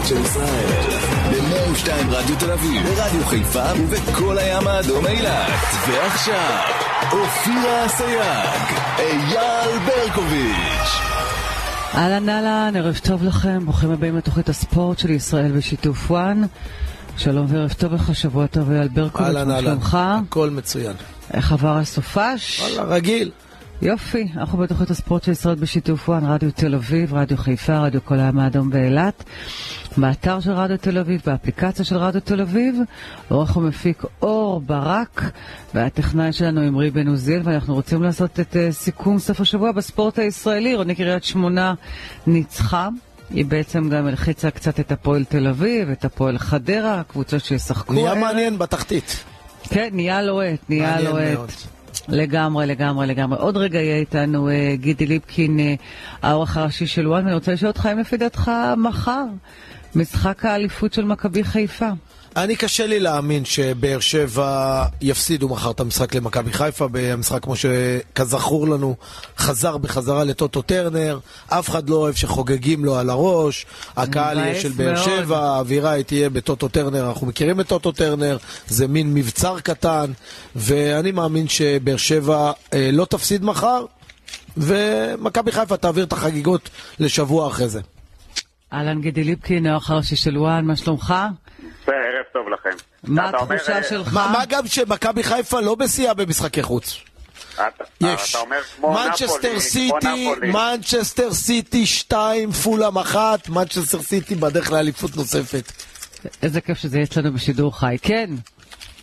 הספורט של ישראל. ב-102 רדיו תל אביב, ברדיו חיפה ובכל הים האדום אילת. ועכשיו, אופירה אסייג, אייל ברקוביץ'. אהלן אהלן, ערב טוב לכם, ברוכים הבאים לתוכנית הספורט של ישראל בשיתוף וואן. שלום וערב טוב לך, שבוע טוב אייל ברקוביץ', אהלן מה אהלן, שלומך? הכל מצוין. איך עבר הסופש? וואלה, רגיל. יופי, אנחנו בתוכנית הספורט של ישראל בשיתוף וואן, רדיו תל אביב, רדיו חיפה, רדיו כל הים האדום באילת, באתר של רדיו תל אביב, באפליקציה של רדיו תל אביב, עורך ומפיק אור ברק, והטכנאי שלנו אמרי בן עוזיאל, ואנחנו רוצים לעשות את uh, סיכום סוף השבוע בספורט הישראלי. רוני קריית שמונה ניצחה. היא בעצם גם הלחיצה קצת את הפועל תל אביב, את הפועל חדרה, קבוצות שישחקו. נהיה. מעניין בתחתית. כן, נהיה לוהט, נהיה לוהט. לגמרי, לגמרי, לגמרי. עוד רגע יהיה איתנו אה, גידי ליפקין, אה, העורך הראשי של וואן, ואני רוצה לשאול אותך אם לפי דעתך מחר משחק האליפות של מכבי חיפה. אני קשה לי להאמין שבאר שבע יפסידו מחר את המשחק למכבי חיפה, במשחק כמו שכזכור לנו חזר בחזרה לטוטו טרנר, אף אחד לא אוהב שחוגגים לו על הראש, הקהל יהיה של באר. שבע, האווירה היא תהיה בטוטו טרנר, אנחנו מכירים את טוטו טרנר, זה מין מבצר קטן, ואני מאמין שבאר שבע אה, לא תפסיד מחר, ומכבי חיפה תעביר את החגיגות לשבוע אחרי זה. אהלן גידי ליפקין, העורך הראשי של וואן, מה שלומך? בסדר, ערב טוב לכם. מה אתה אומר, התחושה אה, שלך? מה, מה גם שמכבי חיפה לא בשיאה במשחקי חוץ. יש. מנצ'סטר סיטי. מנצ'סטר סיטי 2, פולאם 1, מנצ'סטר סיטי בדרך לאליפות נוספת. איזה כיף שזה יהיה אצלנו בשידור חי. כן,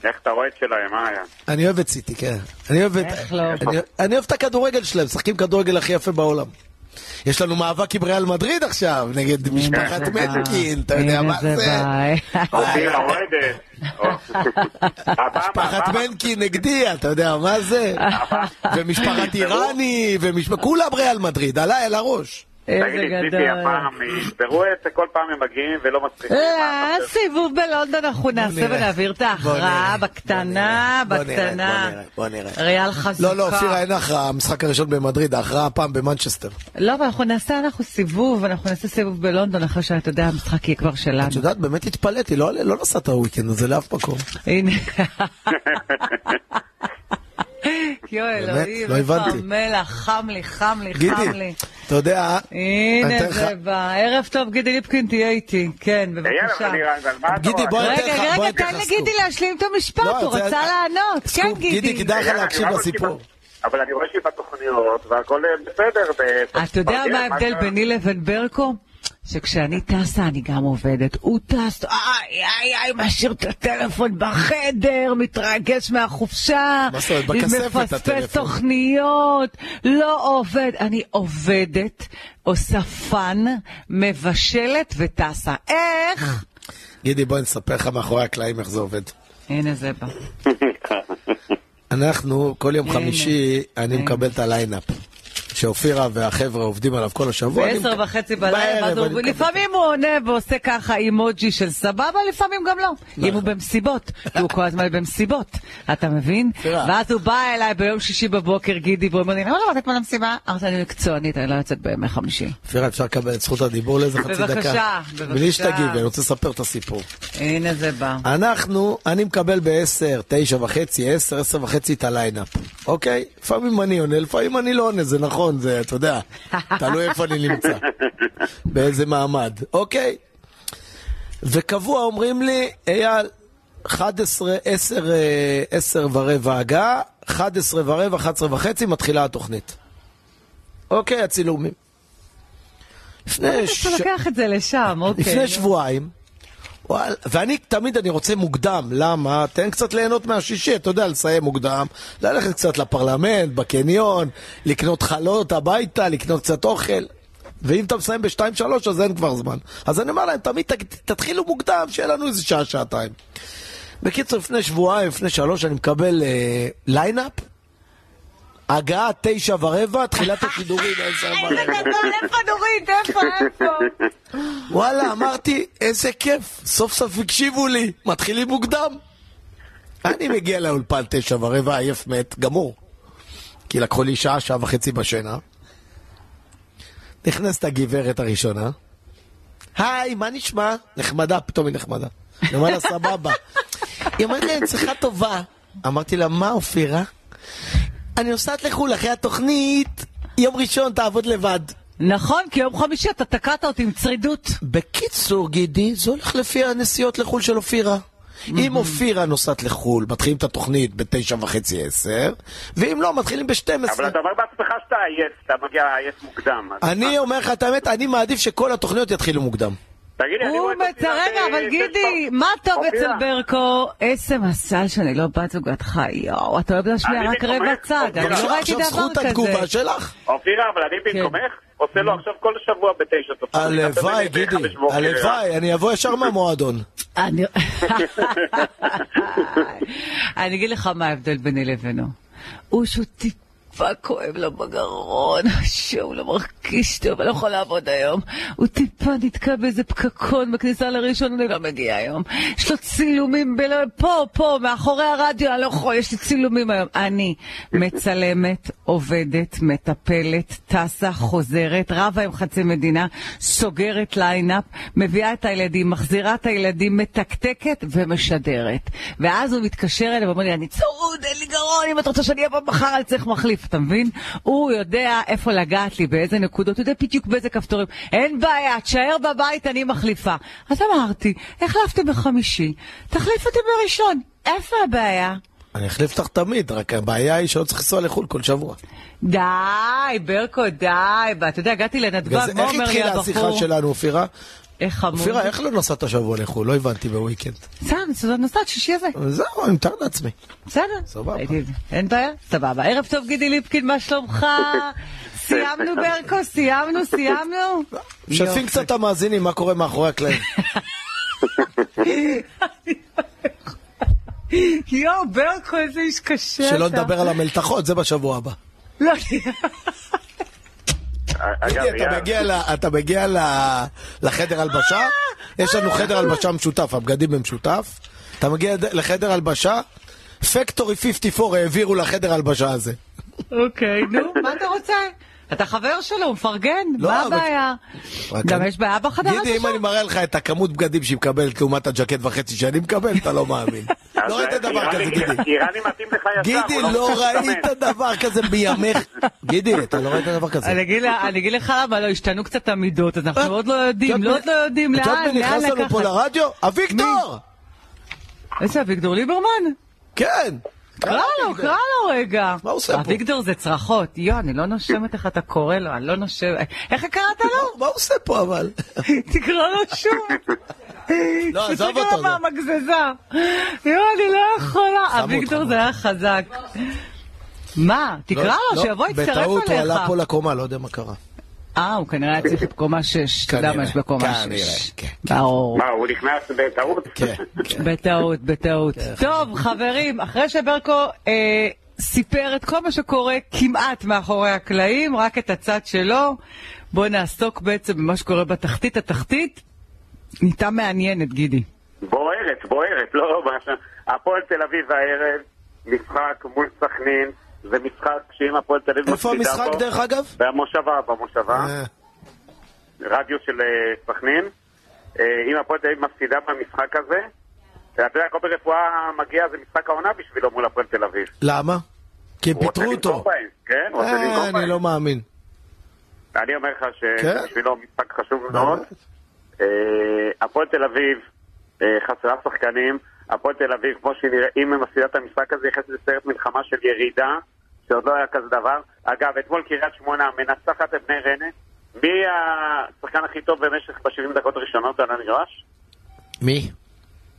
איך אתה רואה את שלהם, מה היה? אני אוהב את סיטי, כן. אני אוהב את... איך לא? אני, אני אוהב את הכדורגל שלהם, משחקים כדורגל הכי יפה בעולם. יש לנו מאבק עם ריאל מדריד עכשיו, נגד משפחת. מנקין, אתה יודע מה זה? משפחת מנקין נגדי, אתה יודע מה זה? ומשפחת איראני, ומשפ- כולם ריאל מדריד, עליי על הראש. איזה לי, ציפי, גדול. הפעם ישברו את זה, כל פעם הם מגיעים ולא מצליחים. לא? סיבוב בלונדון אנחנו נעשה. ונעביר את ההכרעה בקטנה, בקטנה. בוא נראה, בוא נראה. ריאל חזקה. לא, לא, אופירה, אין הכרעה, המשחק הראשון במדריד, ההכרעה הפעם במנצ'סטר. לא, אבל אנחנו נעשה אנחנו סיבוב, אנחנו נעשה סיבוב בלונדון אחרי שאתה יודע, המשחק יהיה כבר שלנו. את יודעת, באמת התפלאתי, לא לא נסעת הוויקנד הזה לאף מקום. הנה. באמת? אלוהים, לא איפה הבנתי. המלח, חם לי, חם לי, חם לי. אתה יודע, אני הנה זה בא. ערב טוב, גידי ליפקין, תהיה איתי. כן, בבקשה. גידי? בוא רגע, אתן לך- רגע, אתן תן לגידי. להשלים את המשפט, לא, הוא רצה לענות. כן, גידי, גידי. כדאי לך להקשיב אני לא לסיפור. אבל אני רואה שהיא בתוכניות והכל אה, בסדר. ב- אתה יודע מה ההבדל? ביני לבין ברקו? שכשאני טסה אני גם עובדת. הוא טס, איי איי איי, משאיר את הטלפון בחדר, מתרגש מהחופשה, מה זאת אומרת? בכספת מפספס הטלפון. תוכניות, לא עובד. אני עובדת, עושה פן, מבשלת וטסה. איך? גידי, בואי נספר לך מאחורי הקלעים איך זה עובד. הנה זה בא. אנחנו, כל יום. חמישי, אני. מקבל את ה lineup. שאופירה והחבר'ה עובדים עליו כל השבוע. אני בעשר מק- וחצי בלילה, בערב הוא- לפעמים הוא עונה ועושה ככה אימוג'י של סבבה, לפעמים גם לא. אם הוא במסיבות, כי הוא כל הזמן במסיבות, אתה מבין? ואז הוא בא אליי ביום שישי בבוקר, גידי, ואומר לי, למה לא באת אתמול למסיבה? אמרתי, אני מקצוענית, אני לא יוצאת בימי חמישי. אופירה, אפשר לקבל את זכות הדיבור לאיזה חצי דקה? בבקשה, בבקשה. בלי שתגיבי, אני רוצה לספר את הסיפור. הנה זה בא. אנחנו, אני מקבל ב-10, תשע וחצי, עשר, עשר וחצי את הליינאפ, אוקיי? לפעמים אני עונה, לפעמים אני לא עונה, זה נכון, זה, אתה יודע, תלוי איפה אני נמצא, באיזה מעמד, אוקיי? וקבוע אומרים לי, אייל, 11, 10, אה, 10 ורבע הגעה, 11 ורבע, 11 וחצי, מתחילה התוכנית. אוקיי, הצילומים. לפני אתה לוקח את זה לשם, אוקיי. לפני שבועיים, ואני תמיד אני רוצה מוקדם, למה? תן קצת ליהנות מהשישי, אתה יודע, לסיים מוקדם, ללכת קצת לפרלמנט, בקניון, לקנות חלות הביתה, לקנות קצת אוכל. ואם אתה מסיים ב-2-3 אז אין כבר זמן. אז אני אומר להם, תמיד תתחילו מוקדם, שיהיה לנו איזה שעה, שעתיים. בקיצור, לפני שבועיים, לפני שלוש, אני מקבל אה, lineup, הגעה תשע ורבע, תחילת השידורים עשר איזה. גדול, איפה נורית? איפה, איפה? וואלה, אמרתי, איזה כיף, סוף סוף הקשיבו לי, מתחילים מוקדם. אני מגיע לאולפן תשע ורבע, עייף מת, גמור. כי לקחו לי שעה, שעה וחצי בשינה. נכנסת הגברת הראשונה, היי, מה נשמע? נחמדה, פתאום היא נחמדה. אני אומר לה, סבבה. היא אומרת לי, אני צריכה טובה. אמרתי לה, מה, אופירה? אני נוסעת לחו"ל אחרי התוכנית, יום ראשון תעבוד לבד. נכון, כי יום חמישי אתה תקעת אותי עם צרידות. בקיצור, גידי, זה הולך לפי הנסיעות לחו"ל של אופירה. אם אופירה נוסעת לחו"ל, מתחילים את התוכנית בתשע וחצי עשר, ואם לא, מתחילים ב-12. אבל אתה אומר בעצמך שאתה עייף, אתה מגיע עייף מוקדם. אני? אומר לך את האמת, אני מעדיף שכל התוכניות יתחילו מוקדם. תגיד לי, אני רואה את. אופירה רגע, אבל גידי. מה טוב. אצל ברקו? איזה מזל שאני לא בת זוגתך, יואו, אתה אוהב להשמיע רק רבע צד, אני. לא ראיתי עכשיו דבר זכות התגובה כזה. שלך. אופירה, אבל אני כן. במקומך עושה לו עכשיו כל שבוע בתשע. תופעות. הלוואי, גידי. הלוואי, אני אבוא ישר מהמועדון. אני אני אגיד לך מה ההבדל ביני לבינו. הוא שהוא טיפה כואב לו בגרון, שהוא לא מרגיש טוב, אני לא יכול לעבוד היום. הוא טיפה נתקע באיזה פקקון בכניסה לראשון, אני לא מגיע היום. יש לו צילומים ב... פה, פה, מאחורי הרדיו, אני לא יכול, יש לי צילומים היום. אני מצלמת, עובדת, מטפלת, טסה, חוזרת, רבה עם חצי מדינה, סוגרת lineup, מביאה את הילדים, מחזירה את הילדים, מתקתקת ומשדרת. ואז הוא מתקשר אליי ואומר לי, אני צרוד, אין לי גרון, אם את רוצה שאני אבוא מחר, אני צריך מחליף, אתה מבין? הוא יודע איפה לגעת לי, באיזה נקודות, הוא יודע בדיוק באיזה כפתורים. אין בעיה, תשאר בבית, אני מחליפה. אז אמרתי, החלפתי בחמישי, תחליף אותי בראשון. איפה הבעיה? אני אחליף אותך תמיד, רק הבעיה היא שלא צריך לנסוע לחו"ל כל שבוע. די, ברקו, די. ואתה יודע, הגעתי לנתב"ג, מה איך אומר לי התחילה השיחה הבחור? שלנו, אופירה? איך חמוד. אופירה, איך לא נסעת השבוע לחו"ל? לא הבנתי בוויקנד. בסדר, נוסעת שישי הזה. זהו, אני מתאר לעצמי. בסדר. סבבה. אין בעיה, סבבה. ערב טוב, גידי ליפקין, מה שלומך? סיימנו ברקו, סיימנו, סיימנו. משתפים. קצת את המאזינים מה קורה מאחורי הקלעים. יואו, ברקו, איזה איש קשה אתה. שלא נדבר על המלתחות, זה בשבוע הבא. לא, אתה אייל, מגיע ל- אתה מגיע ל- לחדר הלבשה, יש לנו חדר הלבשה משותף, הבגדים הם משותף. אתה מגיע לחדר הלבשה, פקטורי 54 העבירו לחדר הלבשה הזה. אוקיי, נו, מה אתה רוצה? אתה חבר שלו, הוא מפרגן, לא, מה הבעיה? רק גם אני- יש בעיה בחדר גידי, אם? אני מראה לך את הכמות בגדים שהיא מקבלת לעומת הג'קט וחצי שאני מקבל, אתה לא מאמין. לא ראית דבר כזה, גידי. איראני מתאים לך ישר. גידי, לא צריך ראית. דבר כזה בימיך. גידי, אתה לא ראית דבר כזה. אני אגיד לך למה, לא, השתנו קצת המידות, אז אנחנו עוד לא יודעים, לא עוד לא יודעים את יודעת לאן, מי לאן נכנס לנו פה לקחת. לרדיו? אביגדור! איזה אביגדור ליברמן? כן. קרא לו, קרא לו רגע. מה הוא עושה פה? אביגדור זה צרחות. יו, אני לא נושמת איך אתה קורא לו, אני לא נושמת. איך קראת לו? מה הוא עושה פה אבל? תקרא לו שוב. לא, עזוב אותו. עליו מהמגזזה. יו, אני לא יכולה. אביגדור. זה היה חזק. מה? תקרא לא, לו, לא, שיבוא יצטרף בטעות הוא עלה אליך. פה לקומה, לא יודע מה קרה. אה, הוא כנראה היה צריך את קומה 6. אתה יודע מה יש בקומה כנראה, 6. כן, ברור. מה, הוא נכנס בטעות? כן, כן. בטעות, בטעות. טוב, חברים, אחרי שברקו אה, סיפר את כל מה שקורה כמעט מאחורי הקלעים, רק את הצד שלו, בואו נעסוק בעצם במה שקורה בתחתית. התחתית נהייתה מעניינת, גידי. בוערת, בוערת, לא. הפועל תל אביב הערב, משחק מול סכנין, זה משחק שאם הפועל תל אביב איפה המשחק בו- דרך אגב? במושבה, במושבה, אה, רדיו של אה, סכנין. אה, אם הפועל תל אביב מפסידה במשחק הזה, אתה יודע, כל ברפואה מגיע, זה משחק העונה בשבילו מול הפועל תל אביב. למה? כי הם פיטרו אותו. בהם, כן, הוא רוצה אה, לנקום אני בהם. לא מאמין. אני אומר לך כן? שבשבילו משחק חשוב מאוד. הפועל תל אביב חסרה שחקנים. הפועל תל אביב, כמו שנראה, אם היא מפסידה את המשחק הזה, נכנסת לסרט מלחמה של ירידה, שעוד לא היה כזה דבר. אגב, אתמול קריית שמונה מנצחת את בני ריינה. מי השחקן הכי טוב במשך ב-70 דקות הראשונות על המגרש? מי?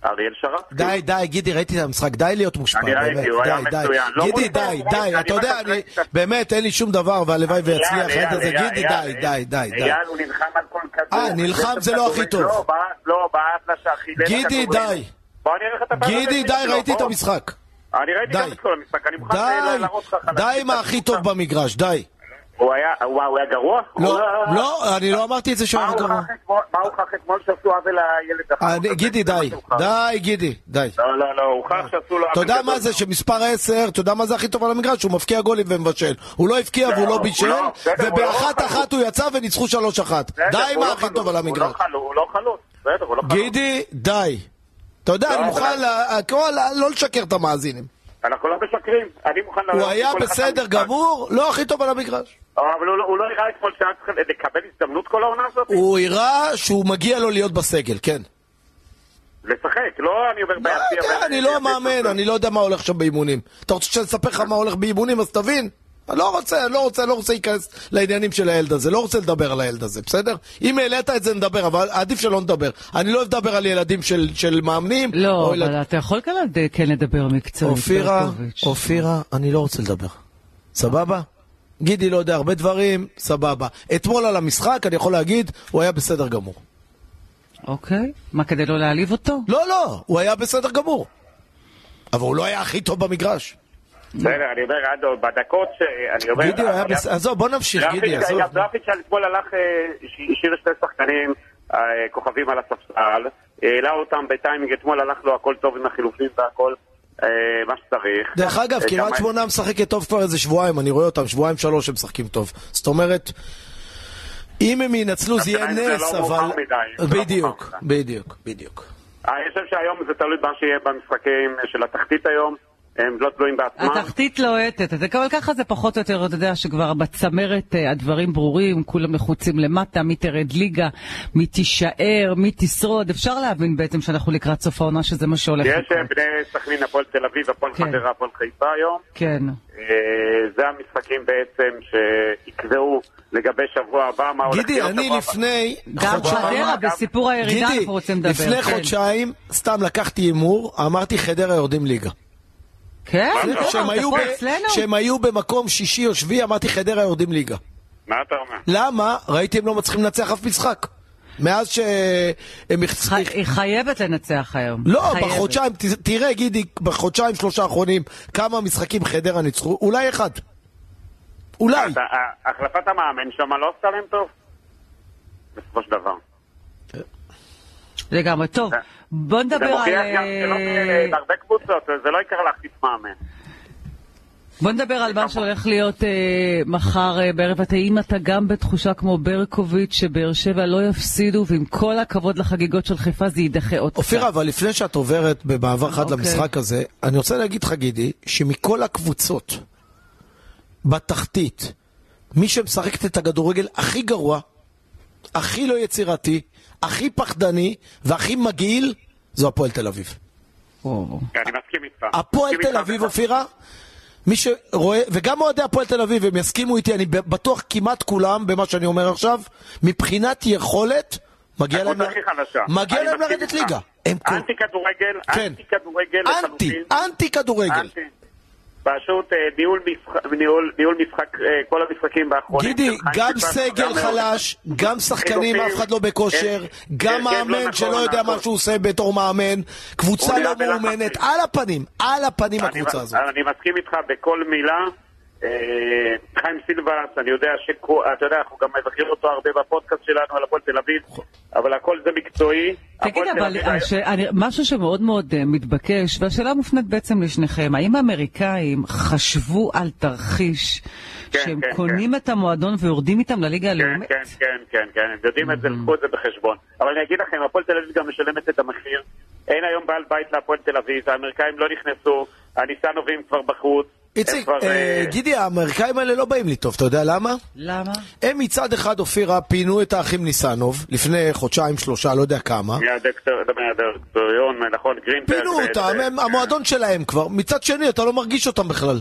אריאל שרף. די, די, גידי, ראיתי את המשחק, די להיות מושפע, אני ראיתי, הוא היה. מצוין. לא גידי, די, די, אני אתה יודע, אני, באמת, אין לי שום דבר, והלוואי ויצליח, הזה, אייל, גידי, די, די, די. אייל, הוא נלחם על כל כדור. אה, נלחם זה לא הכי טוב. לא, בעט, לא, לשער, חילל גידי. די. בוא אני אראה את הפעם גידי, די, ראיתי את המשחק. אני ראיתי די. גם את כל המשחק, אני מוכן די, להראות לך חלקים. די עם הכי טוב במגרש, די. הוא היה, הוא היה גרוע? לא, הוא לא, אני לא אמרתי את זה שהוא היה הוא גרוע. מה הוכח אתמול שעשו עוול לילד הזה? גידי, די. די, גידי, די. לא, לא, לא, הוכח שעשו לו אתה יודע מה זה. שמספר 10, אתה יודע מה זה הכי טוב על המגרש? הוא מבקיע גולים ומבשל. הוא לא הבקיע והוא לא, לא הוא בישל, לא, הוא לא ובאחת. אחת הוא יצא וניצחו 3-1. בסדר, די הוא לא הכי טוב על הוא המגרש. הוא לא חלוץ. בסדר, הוא לא חלוץ. גידי, די. אתה יודע, לא, אני אבל- מוכן הכל- לא לשקר את המאזינים. אנחנו לא משקרים. אני מוכן... הוא היה בסדר. גמור, לא הכי טוב על המגרש. אבל הוא לא- הוא לא הראה אתמול שהיה צריך לקבל הזדמנות כל העונה הזאת? הוא הראה שהוא מגיע לו להיות בסגל, כן. לשחק, לא אני אומר לא ביציע. אני לא מאמן, אני לא יודע מה הולך שם באימונים. אתה רוצה שאני אספר לך מה הולך באימונים, אז תבין. אני לא רוצה, לא רוצה, לא רוצה להיכנס לעניינים של הילד הזה, לא רוצה לדבר על הילד הזה, בסדר? אם העלית את זה נדבר, אבל עדיף שלא נדבר. אני לא אוהב לדבר על ילדים של, של מאמנים. לא, אבל ילד- אתה יכול כאן כן לדבר מקצועית. אופירה, ברקוביץ'. אופירה, אני לא רוצה לדבר. סבבה? גידי לא יודע הרבה דברים, סבבה. אתמול על המשחק, אני יכול להגיד, הוא היה בסדר גמור. אוקיי. מה, כדי לא להעליב אותו? לא, לא, הוא היה בסדר גמור. אבל הוא לא היה הכי טוב במגרש. בסדר, אני אומר, עדו, בדקות ש... אני אומר... גידי היה בסדר, עזוב, בוא נמשיך, גידי, עזוב. גם גרפיץ' על אתמול הלך, אה, השאיר שני שחקנים אה, כוכבים על הספסל, העלה אותם בטיימינג, אתמול הלך לו הכל טוב עם החילופים והכל, אה, מה שצריך. דרך אגב, אה, קריית שמונה משחקת טוב כבר איזה שבועיים, אני רואה אותם, שבועיים שלוש הם משחקים טוב. זאת אומרת, אם הם ינצלו זה יהיה נס, לא אבל... לא בדיוק. בדיוק, בדיוק. אני חושב שהיום זה תלוי מה שיהיה במשחקים של התחתית היום, הם לא תלויים בעצמם. התחתית לוהטת, אבל ככה זה פחות או יותר, אתה יודע שכבר בצמרת אה, הדברים ברורים, כולם לחוצים למטה, מי תרד ליגה, מי תישאר, מי תשרוד, אפשר להבין בעצם שאנחנו לקראת סוף העונה שזה מה שהולך יש אה, לקרות. בני סכנין, הפועל תל אביב, הפועל כן. חדרה, הפועל חיפה היום. כן. אה, זה המשחקים בעצם שיקבעו לגבי שבוע הבא, מה הולך גידי, להיות אני שבוע הבא. לפני גם. חדרה, בסיפור הירידה גידי, אנחנו רוצים לדבר. לפני כן. חודשיים, סתם לקחתי הימור, אמרתי חדרה יורדים ליגה. כן? מה אתה כשהם היו במקום שישי או שביעי, אמרתי חדרה יורדים ליגה. מה אתה אומר? למה? ראיתי הם לא מצליחים לנצח אף משחק. מאז שהם... היא חייבת לנצח היום. לא, חייבת. בחודשיים, ת- תראה גידי, בחודשיים שלושה האחרונים, כמה משחקים חדרה ניצחו, אולי אחד. אולי. אתה- ה- החלפת המאמן שם לא עשתה להם טוב? בסופו של דבר. לגמרי. טוב, אה. בוא זה נדבר על... מוכיח גם שלא אה, בהרבה קבוצות, זה לא יקר להחליף מאמן. בוא נדבר על מה שהולך להיות אה, מחר אה, בערב. אתה, אם אתה גם בתחושה כמו ברקוביץ', שבאר שבע לא יפסידו, ועם כל הכבוד לחגיגות של חיפה זה יידחה עוד קצת. אופירה, אבל לפני שאת עוברת במעבר חד אוקיי. למשחק הזה, אני רוצה להגיד לך, גידי, שמכל הקבוצות בתחתית, מי שמשחקת את הכדורגל הכי גרוע, הכי לא יצירתי, הכי פחדני והכי מגעיל, זו הפועל תל אביב. אני מסכים איתך. הפועל תל. אביב, אופירה, מי שרואה, וגם אוהדי הפועל תל אביב, הם יסכימו איתי, אני בטוח כמעט כולם במה שאני אומר עכשיו, מבחינת יכולת, מגיע להם. מגיע להם לרדת. ליגה. הם כל- אנטי כדורגל, כן. אנטי כדורגל אנטי, לחלוטין. אנטי כדורגל. פשוט אה, ניהול משחק, ניהול, ניהול משחק, אה, כל המשחקים באחרונים. גידי, גם סגל גם. חלש, גם שחקנים, אף אחד לא בכושר, כן, גם כן, כן, לא מאמן נכון, שלא יודע נכון. מה שהוא עושה בתור מאמן, קבוצה לא. מאומנת, על הפנים, על הפנים הקבוצה הזאת. אני מסכים איתך בכל מילה. אה, חיים סילבס, אני יודע שאתה יודע, אנחנו גם מבקרים אותו הרבה בפודקאסט שלנו על הפועל תל אביב, אבל הכל זה מקצועי. תגיד, אבל. משהו שמאוד מאוד אה, מתבקש, והשאלה מופנית בעצם לשניכם, האם האמריקאים חשבו על תרחיש כן, שהם כן, קונים את המועדון ויורדים איתם לליגה כן, הלאומית? כן, כן, כן, כן, הם יודעים את זה, קחו את זה בחשבון. אבל אני אגיד לכם, הפועל תל אביב גם משלמת את המחיר. אין היום בעל בית להפועל תל אביב, האמריקאים לא נכנסו, הניסנובים כבר בחוץ. איציק, אה, אה, גידי, האמריקאים האלה לא באים לי טוב, אתה יודע למה? למה? הם מצד אחד, אופירה, פינו את האחים ניסנוב, לפני חודשיים, שלושה, לא יודע כמה. מהדירקטור- מהדירקטוריון, נכון, גרינברג. פינו אותם, המועדון שלהם כבר. מצד שני, אתה לא מרגיש אותם בכלל.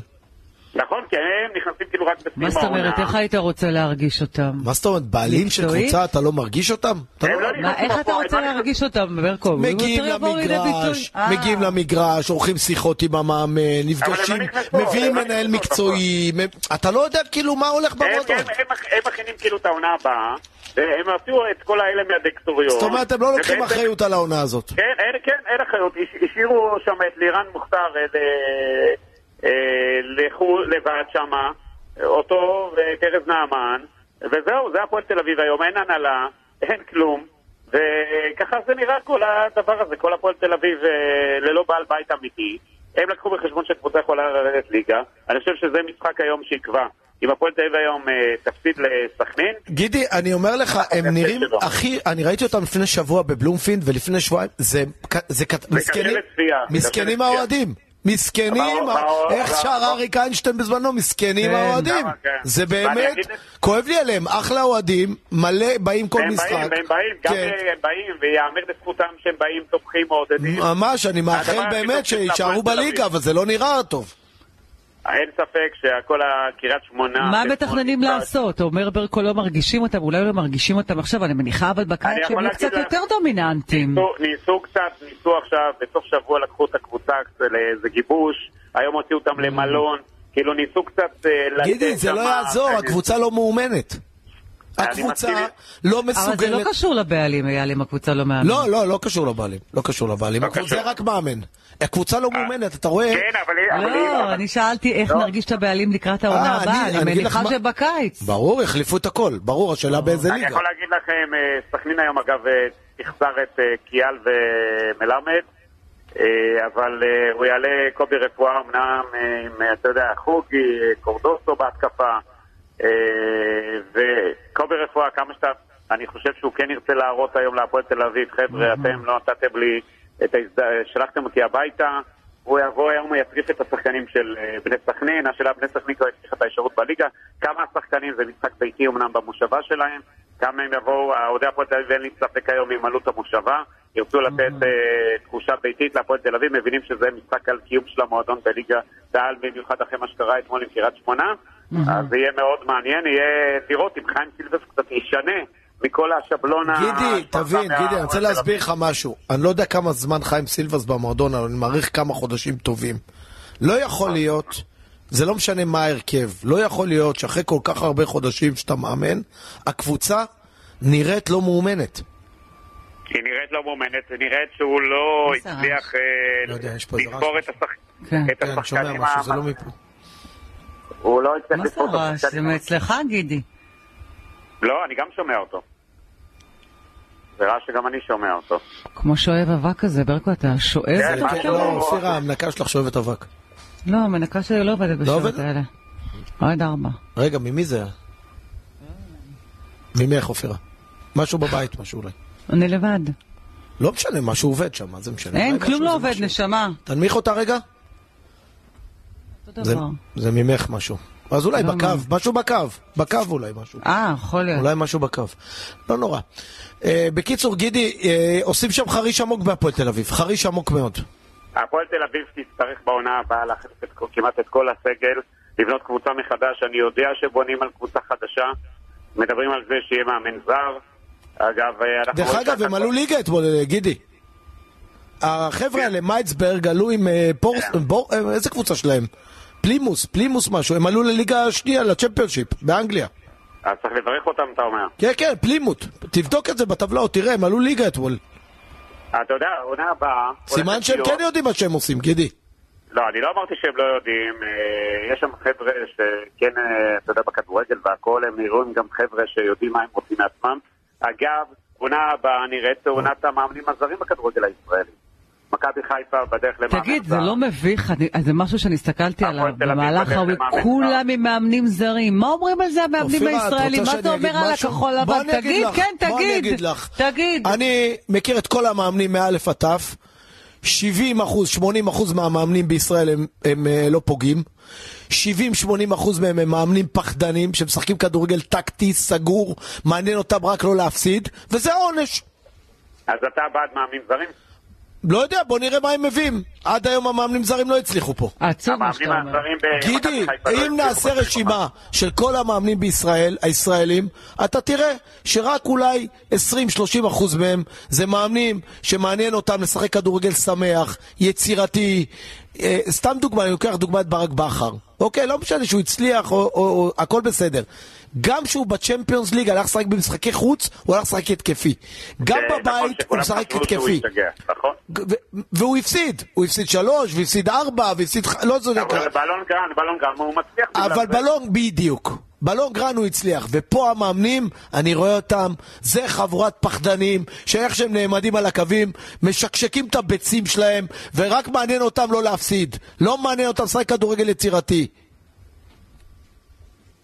נכון, כי הם נכנסים כאילו רק בסיום מה זאת אומרת, איך היית רוצה להרגיש אותם? מה זאת אומרת, בעלים של? קבוצה, אתה לא מרגיש אותם? לא- לא איך אתה רוצה לא להרגיש אותם, ברקו? מגיעים למגרש. אה. מגיעים למגרש, עורכים שיחות עם המאמן, נפגשים, מביאים מנהל מקצועי, אתה לא יודע כאילו מה הולך במועדון. הם, מכינים כאילו את העונה הבאה, הם עשו את כל האלה מהדירקטוריון. זאת אומרת, הם לא לוקחים אחריות על העונה הזאת. כן, אין, כן, אין אחריות. הש- השאירו שם את לירן מוכתר אה, ל- אה, לחו"ל, לבד שמה. אותו ואת ארז נעמן, וזהו, זה הפועל תל אביב היום, אין הנהלה, אין כלום, וככה זה נראה כל הדבר הזה, כל הפועל תל אביב אה, ללא בעל בית אמיתי. הם לקחו בחשבון שקבוצה יכולה לרדת ליגה, אני חושב שזה משחק היום שיקבע. אם הפועל תל אביב היום אה, תפסיד לסכנין, גידי, אני אומר לך, הם נראים. הכי, אני ראיתי אותם לפני שבוע בבלומפילד ולפני שבועיים, זה, זה, מסכנים, לצפייה, מסכנים קשה לצפייה. האוהדים. מסכנים, ברור, איך. שר אריק איינשטיין בזמנו, מסכנים כן. האוהדים. כן. זה באמת, כואב לי עליהם, אחלה אוהדים, מלא באים כל הם משחק. באים, הם באים, גם כן. הם באים, ויאמר לזכותם שהם באים, תומכים, מעודדים. ממש, אני מאחל באמת שיישארו. בליגה, אבל זה לא נראה טוב. אין ספק שכל הקריית שמונה... מה מתכננים. לעשות? אומר ברקו לא מרגישים אותם, אולי לא מרגישים אותם עכשיו, אני מניחה אבל בקיץ שהם יהיו קצת יותר דומיננטיים. ניסו, ניסו קצת, ניסו עכשיו, בסוף שבוע לקחו את הקבוצה לאיזה גיבוש, היום הוציאו אותם למלון, כאילו ניסו קצת... אה, גידי, זה לא יעזור, הקבוצה לא מאומנת. אני הקבוצה. לא אבל זה מסוגלת... לא קשור לבעלים, אייל, אם הקבוצה לא מאמנת. לא, לא, לא קשור לבעלים. לא קשור לבעלים. לא הקבוצה קשור. רק מאמן. הקבוצה לא מאומנת, אתה רואה? כן, אבל... לא, אני שאלתי איך לא. נרגיש את הבעלים לקראת העונה אה, הבאה, אני- אני אני מניחה שבקיץ. ברור, החליפו את הכל. ברור, השאלה באיזה אני ליגה. יכול להגיד לכם, אה, סכנין היום אגב אה, תחסר את אה, קיאל ומלמד, אה, אבל אה, הוא יעלה קובי רפואה אמנם אה, עם, אה, אתה יודע, חוגי, אה, קורדוסו בהתקפה, אה, וקובי רפואה, כמה שאתה... אני חושב שהוא כן ירצה להראות היום להפועל תל אביב, חבר'ה, אתם לא נתתם לי את ההזד... שלחתם אותי הביתה, הוא יבוא היום, הוא יטריף את השחקנים של אה, בני סכנין, השאלה בני סכנין כבר הבטיחה את האפשרות בליגה, כמה השחקנים, זה משחק ביתי אמנם במושבה שלהם, כמה הם יבואו, אוהדי הפועל תל אביב, אין לי ספק היום ימלאו את המושבה, ירצו לתת אה, תחושה ביתית להפועל תל אביב, מבינים שזה משחק על קיום של המועדון בליגה צה"ל, במיוחד אחרי מה שקרה אתמול עם קריית שמונה, אז זה יהיה מאוד מעניין, יהיה לראות אם חיים סילבס קצת ישנה מכל השבלון ה- גידי, תבין, גידי, אני רוצה להסביר. לך משהו. אני לא יודע כמה זמן חיים סילבס במועדון, אבל אני מעריך כמה חודשים טובים. לא יכול להיות, זה לא משנה מה ההרכב, לא יכול להיות שאחרי כל כך הרבה חודשים שאתה מאמן, הקבוצה נראית לא מאומנת. היא נראית לא מאומנת, היא נראית שהוא לא הצליח אה, לא לספור רעש. את השחק- כן. כן, אני שומע השחקנים משהו, זה לא מפה. הוא לא הצליח מה זה לספור את רעש? זה. מאצלך, גידי. לא, אני גם שומע אותו. זה רעש שגם אני שומע אותו. כמו שואב אבק כזה, ברקו, אתה שואב כן, אותו מה כן, שם? לא, אופירה, המנקה שלך שואבת אבק. לא, המנקה שלי לא עובדת בשעות עובדת? האלה. עד ארבע. רגע, ממי זה? ממך, אופירה. משהו בבית, משהו אולי. אני לבד. לא משנה, משהו עובד שם, מה זה משנה? אין, כלום לא זה עובד. נשמה. תנמיך אותה רגע. זה-. זה ממך משהו. אז אולי לא, בקו, מה? משהו בקו. בקו אולי משהו. אה, יכול להיות. אולי משהו בקו. לא נורא. אה, בקיצור, גידי, אה, עושים שם חריש עמוק בהפועל תל אביב. חריש עמוק מאוד. הפועל תל אביב תצטרך בעונה הבאה להחליף כמעט את כל הסגל, לבנות קבוצה מחדש. אני יודע שבונים על קבוצה חדשה, מדברים על זה שיהיה מאמן זר. אגב, אה, אנחנו... דרך אגב, הם עלו ליגה אתמול, אה, גידי. החבר'ה האלה, מייצברג, עלו עם אה, פורס... כן. איזה קבוצה שלהם? פלימוס, פלימוס משהו. הם עלו לליגה השנייה, לצ'מפיונשיפ, באנגליה. אז צריך לברך אותם, אתה אומר. כן, כן, פלימוט. תבדוק את זה בטבלאות, תראה, הם עלו ליגה אתמול. אתה יודע, העונה הבאה... סימן שהם כן יודעים מה שהם עושים, גידי. לא, אני לא אמרתי שהם לא יודעים. אה, יש שם חבר'ה שכן, אה, אתה יודע, בכדורגל והכול, הם נראים גם חבר'ה שיודעים מה הם רוצים מעצמם. אגב, עונה הבאה נראית עונת המאמנים הזרים בכדורגל הישראלי. מכבי חיפה בדרך למאמן תגיד, זה זר. לא מביך, אני- זה משהו שאני הסתכלתי עליו במהלך ההוא, כולם עם מאמנים זרים. מה אומרים על זה המאמנים הישראלים? מה זה אומר על? הכחול לבן? תגיד, לך, כן, בוא אני אגיד תגיד. לך. תגיד. אני מכיר את כל המאמנים מא' עד ת', 70 אחוז, 80 אחוז מהמאמנים בישראל הם, הם אה, לא פוגעים. 70-80 אחוז מהם הם מאמנים פחדנים שמשחקים כדורגל טקטי, סגור, מעניין אותם רק לא להפסיד, וזה העונש. אז אתה בעד מאמנים זרים? לא יודע, בוא נראה מה הם מביאים. עד היום המאמנים זרים לא הצליחו פה. עצוב מה המאמנים שאתה אומר. הזרים גידי, לא אם נעשה. רשימה של כל המאמנים בישראל, הישראלים, אתה תראה שרק אולי 20-30 אחוז מהם זה מאמנים שמעניין אותם לשחק כדורגל שמח, יצירתי. אה, סתם דוגמה, אני לוקח דוגמא את ברק בכר. אוקיי, לא משנה שהוא הצליח, או, או, או הכל בסדר. גם כשהוא בצ'מפיונס ליג הלך לשחק במשחקי חוץ, הוא הלך לשחק התקפי. גם זה נכון בבית הוא משחק התקפי. נכון? והוא הפסיד, הוא הפסיד שלוש, והפסיד ארבע, והפסיד... לא זוכר. אבל בלון גרן, בלון גרן, הוא מצליח. אבל. בלון, בדיוק. בלון גרן הוא הצליח, ופה המאמנים, אני רואה אותם, זה חבורת פחדנים, שאיך שהם נעמדים על הקווים, משקשקים את הביצים שלהם, ורק מעניין אותם לא להפסיד. לא מעניין אותם לשחק כדורגל יצירתי.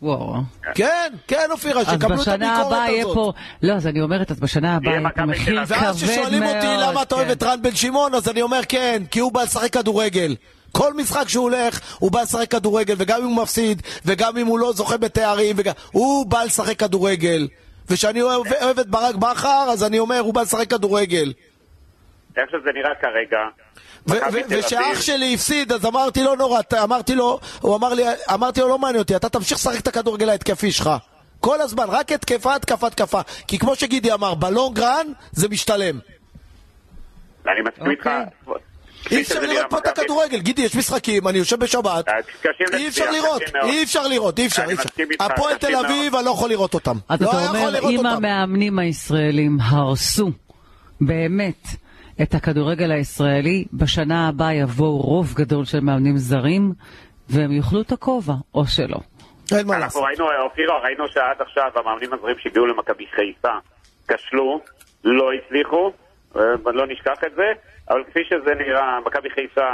וואו. כן, כן, אופירה, אז שקבלו את בשנה הבאה הביקורת יהיה הזאת. פה... לא, אז אני אומרת, אז בשנה הבאה יהיה פה מחיר. כבד מאוד. ואז כששואלים אותי למה אתה אוהב כן. את רן בן שמעון, אז אני אומר כן, כי הוא בא לשחק כדורגל. כל משחק שהוא הולך, הוא בא לשחק כדורגל, וגם אם הוא מפסיד, וגם אם הוא לא זוכה בתארים, וגם... הוא בא לשחק כדורגל. וכשאני אוהב, אוהב את ברק בכר, אז אני אומר, הוא בא לשחק כדורגל. איך שזה נראה כרגע. וכשאח שלי הפסיד, אז אמרתי לו נורא, אמרתי לו, הוא אמר לי, אמרתי לו, לא מעניין אותי, אתה תמשיך לשחק את הכדורגל ההתקפי שלך. כל הזמן, רק התקפה, התקפה, התקפה. כי כמו שגידי אמר, בלונג רן זה משתלם. אני מסכים איתך. אי אפשר לראות פה את הכדורגל, גידי, יש משחקים, אני יושב בשבת, אה, אי אפשר לראות. אי אפשר לראות, אי אפשר, אי אפשר. הפועל תל. אביב, אני לא יכול לראות אותם. אז לא אתה יכול אומר, אם. המאמנים הישראלים הרסו באמת את הכדורגל הישראלי, בשנה הבאה יבואו רוב גדול של מאמנים זרים, והם יאכלו את הכובע, או שלא. אין מה אנחנו לעשות. ראינו, אופירה, ראינו שעד עכשיו המאמנים הזרים שהגיעו למכבי חיפה כשלו, לא הצליחו, לא נשכח את זה, אבל כפי שזה נראה, מכבי חיפה,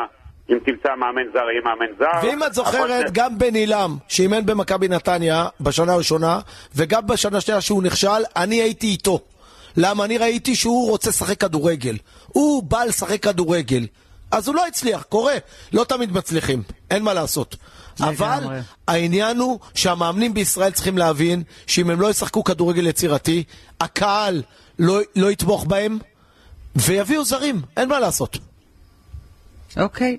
אם תמצא מאמן זר, יהיה מאמן זר. ואם את זוכרת, הפועל- גם בן עילם, שאימן במכבי נתניה בשנה הראשונה, וגם בשנה השנייה שהוא נכשל, אני הייתי איתו. למה? אני ראיתי שהוא רוצה לשחק כדורגל. הוא בא לשחק כדורגל. אז הוא לא הצליח, קורה. לא תמיד מצליחים, אין מה לעשות. אבל העניין הוא שהמאמנים בישראל צריכים להבין שאם הם לא ישחקו כדורגל יצירתי, הקהל לא, לא יתמוך בהם, ויביאו זרים, אין מה לעשות. אוקיי.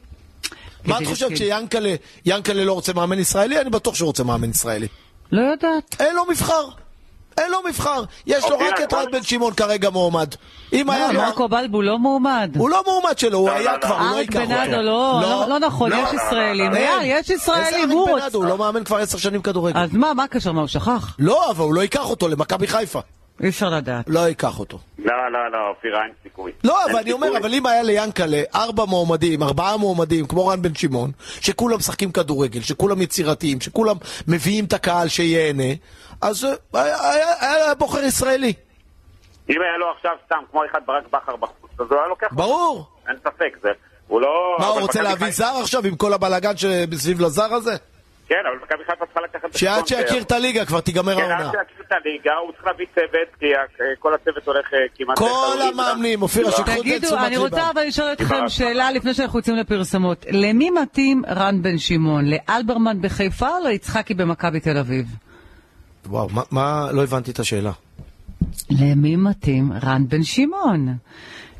מה את חושבת להסכים. שיאנקלה יאנקלה לא רוצה מאמן ישראלי? אני בטוח שהוא רוצה מאמן ישראלי. לא יודעת. אין לו מבחר. אין לו מבחר. יש לו אוקיי, רק את. רן בן שמעון כרגע מועמד. אם היה לו... מרקו בלבו לא מועמד. הוא לא מועמד שלו, הוא לא, היה לא, כבר, לא. הוא לא אריק ייקח בנאדו, אותו. לא, לא, לא נכון, לא, יש ישראלים. יש ישראלים, אריק הוא בנאדו? רוצה. הוא לא מאמן כבר עשר שנים כדורגל. אז מה, מה הקשר? מה, הוא שכח? לא, אבל הוא לא ייקח אותו למכבי חיפה. אי אפשר לדעת. לא ייקח אותו. לא, לא, לא, אופירה, אין סיכוי. לא, אבל אני אומר. אבל אם היה ליאנקלה ארבע מועמדים, ארבעה מועמדים, כמו רן בן שמעון, שכולם משחקים כדורגל, שכולם יצירתיים, שכולם מביאים את הקהל שיהנה, אז אה, היה- בוחר ישראלי. אם היה לו עכשיו סתם כמו אחד ברק בכר בחוץ, אז הוא היה לוקח... ברור. אין ספק, זה... הוא לא... מה, הוא רוצה להביא זר עכשיו עם כל הבלאגן שמסביב לזר הזה? כן, אבל מכבי חיפה צריכה לקחת... שעד שיכיר את הליגה כבר תיגמר כן, העונה. עד שיכיר את הליגה, הוא צריך להביא צוות, כי כל הצוות הולך אה, כמעט... כל. המאמנים, אופירה, שיקחו את זה תגידו, לתשומת אני רוצה ליבם. אבל לשאול אתכם. שאלה לפני שאנחנו יוצאים לפרסומות. למי מתאים רן בן שמעון? לאלברמן בחיפה או ליצחקי במכבי תל אביב? וואו, מה- מה, לא הבנתי את השאלה. למי מתאים רן בן שמעון?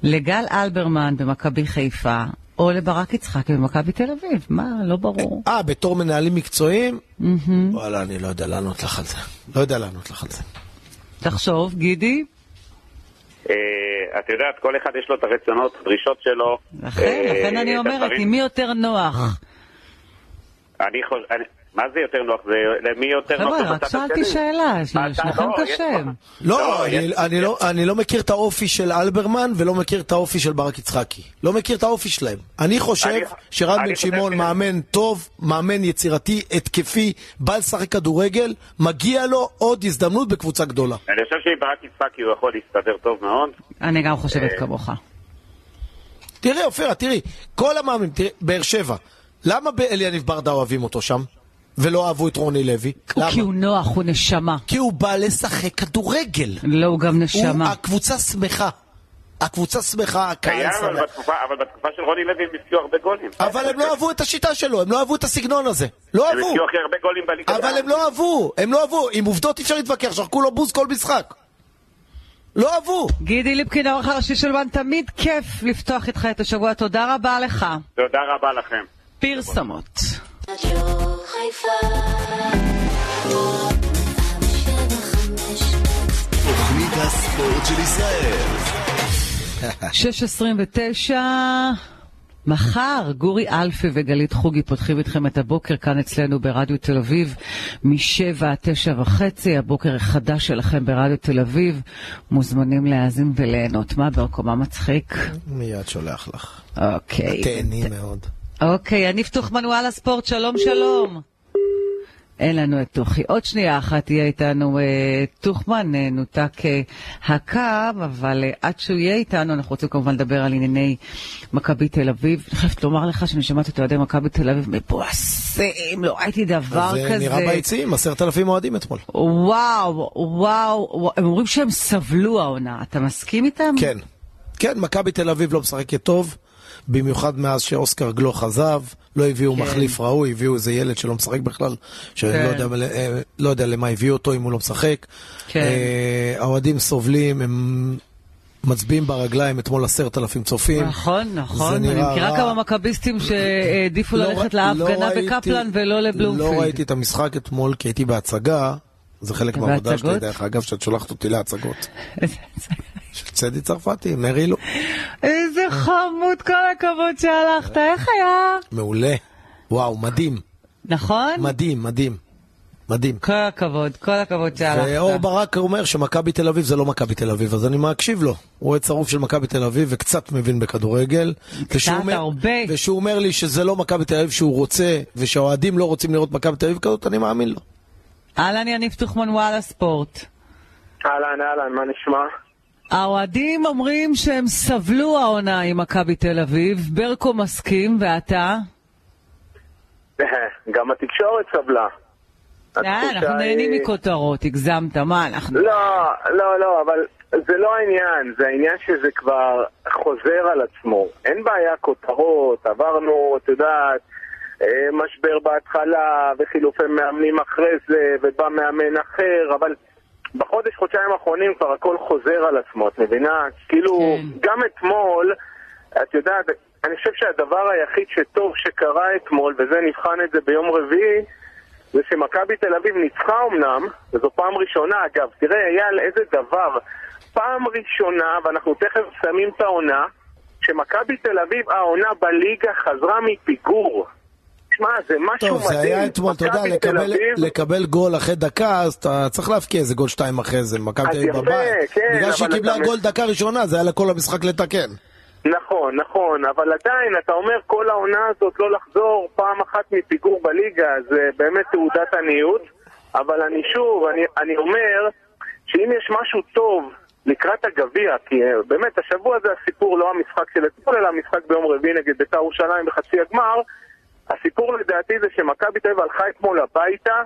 לגל אלברמן במכבי חיפה או לברק יצחקי במכבי תל אביב? מה, לא ברור. אה, בתור מנהלים מקצועיים? וואלה, אני לא יודע לענות לך על זה. לא יודע לענות לך על זה. תחשוב, גידי. אה, את יודעת, כל אחד יש לו את הרצונות, הדרישות שלו. לכן, אה, לכן אני את אומרת. עם מי יותר נוח? אני. אני- מה זה יותר נוח? זה למי יותר נוח? חבר'ה, רק שאלתי. שאלה, לא, יש קשה. לך- לא, אני- יש- אני לא- אני לא מכיר את האופי של אלברמן ולא מכיר את האופי של ברק יצחקי. לא מכיר את האופי שלהם. אני חושב אני- שרן בן שמעון ש- מאמן טוב, מאמן יצירתי, התקפי, בא לשחק כדורגל, מגיע לו עוד הזדמנות בקבוצה גדולה. אני חושב שעם ברק יצחקי הוא יכול להסתדר טוב מאוד. אני גם חושבת כמוך. תראי, אופירה, תראי, כל המאמנים, תראי, באר שבע, למה באליניב ברדה אוהבים אותו שם? ולא אהבו את רוני לוי? למה? כי הוא נוח, הוא נשמה. כי הוא בא לשחק כדורגל. לא, הוא גם הוא, נשמה. הקבוצה שמחה. הקבוצה שמחה, הקהל היה, אבל שמח. בתקופה- אבל בתקופה של רוני לוי הם הפקיעו הרבה גולים. אבל הם לא אהבו את השיטה שלו, הם לא אהבו את הסגנון הזה. לא הם אהבו. הפקיעו הכי הרבה גולים בליגה. אבל הם לא אהבו, הם לא אהבו. עם עובדות אי אפשר להתווכח, שרקו לו בוז כל משחק. לא אהבו. גידי ליפקין, העורך הראשי של וואן, תמיד כיף לפתוח איתך את השבוע. תודה רבה לך. תודה רבה לכם. פרסומות. רדיו חיפה תוכנית הספורט של ישראל. 6.29, מחר גורי אלפי וגלית חוגי פותחים איתכם את הבוקר כאן אצלנו ברדיו תל אביב משבע עד תשע וחצי, הבוקר החדש שלכם ברדיו תל אביב. מוזמנים להאזין וליהנות. מה ברקו, מה מצחיק? מיד שולח לך. אוקיי. תהני מאוד. אוקיי, יניב טוחמן וואלה הספורט, שלום שלום. אין לנו את טוחי. עוד שנייה אחת יהיה איתנו אה, טוחמן, אה, נותק אה, הקו, אבל אה, עד שהוא יהיה איתנו, אנחנו רוצים כמובן לדבר על ענייני מכבי תל אביב. אני חייבת לומר לך שאני שמעתי את אוהדי מכבי תל אביב מבואסים, לא ראיתי דבר זה כזה. נראה ביציעים, עשרת אלפים אוהדים אתמול. וואו, וואו, וואו, הם אומרים שהם סבלו העונה. אתה מסכים איתם? כן. כן, מכבי תל אביב לא משחקת טוב, במיוחד מאז שאוסקר גלוך עזב, לא הביאו כן. מחליף ראוי, הביאו איזה ילד שלא משחק בכלל, שאני כן. לא יודע, אה, לא יודע למה הביאו אותו אם הוא לא משחק. כן. אה, האוהדים סובלים, הם מצביעים ברגליים אתמול עשרת אלפים צופים. נכון, נכון. אני מכירה. כמה מכביסטים שהעדיפו לא ללכת לא להפגנה ראיתי- בקפלן ולא לבלומפילד. לא ראיתי את המשחק אתמול כי הייתי בהצגה, זה חלק מהעבודה שלי? דרך אגב, שאת שולחת אותי להצגות. של צדי צרפתי, מרי לו. איזה חמוד, כל הכבוד שהלכת, איך היה? מעולה. וואו, מדהים, נכון? מדהים, מדהים. מדהים. כל הכבוד, כל הכבוד שהלכת. ואור ברק אומר שמכבי תל אביב זה לא מכבי תל אביב, אז אני מקשיב לו. הוא אוהד שרוף של מכבי תל אביב וקצת מבין בכדורגל. ושהוא אומר- הרבה. ושהוא אומר לי שזה לא מכבי תל אביב שהוא רוצה, ושהאוהדים לא רוצים לראות מכבי תל אביב כזאת, אני מאמין לו. אהלן יניב טוחמן וואלה ספורט. אהלן, אהלן, מה נשמע? האוהדים אומרים שהם סבלו העונה עם מכבי תל אביב, ברקו מסכים, ואתה? גם התקשורת סבלה. אנחנו נהנים מכותרות, הגזמת, מה אנחנו? לא, לא, לא, אבל זה לא העניין, זה העניין שזה כבר חוזר על עצמו. אין בעיה כותרות, עברנו, את יודעת, אה, משבר בהתחלה, וחילופי מאמנים אחרי זה, ובא מאמן אחר, אבל בחודש, חודשיים האחרונים כבר הכל חוזר על עצמו, את מבינה? כאילו, כן. גם אתמול, את יודעת, אני חושב שהדבר היחיד שטוב שקרה אתמול, וזה נבחן את זה ביום רביעי, זה שמכבי תל אביב ניצחה אמנם, וזו פעם ראשונה אגב, תראה אייל איזה דבר, פעם ראשונה, ואנחנו תכף שמים את העונה, שמכבי תל אביב העונה בליגה חזרה מפיגור. שמע, זה משהו טוב, זה מדהים. היה אתמול, אתה יודע, לקבל- לקבל גול אחרי דקה, אז אתה צריך להבקיע איזה גול שתיים אחרי זה, מכבי תל אביב בבית. כן, בגלל שהיא קיבלה אתה- גול דקה ראשונה, זה היה לה כל המשחק לתקן. נכון, נכון, אבל עדיין, אתה אומר כל העונה הזאת לא לחזור פעם אחת מפיגור בליגה, זה באמת תעודת עניות, אבל אני שוב, אני, אני אומר שאם יש משהו טוב לקראת הגביע, כי אה, באמת השבוע זה הסיפור לא המשחק של אתמול, אלא המשחק ביום רביעי נגד בית"ר ירושלים בחצי הגמר, הסיפור לדעתי זה שמכבי תל אביב הלכה אתמול הביתה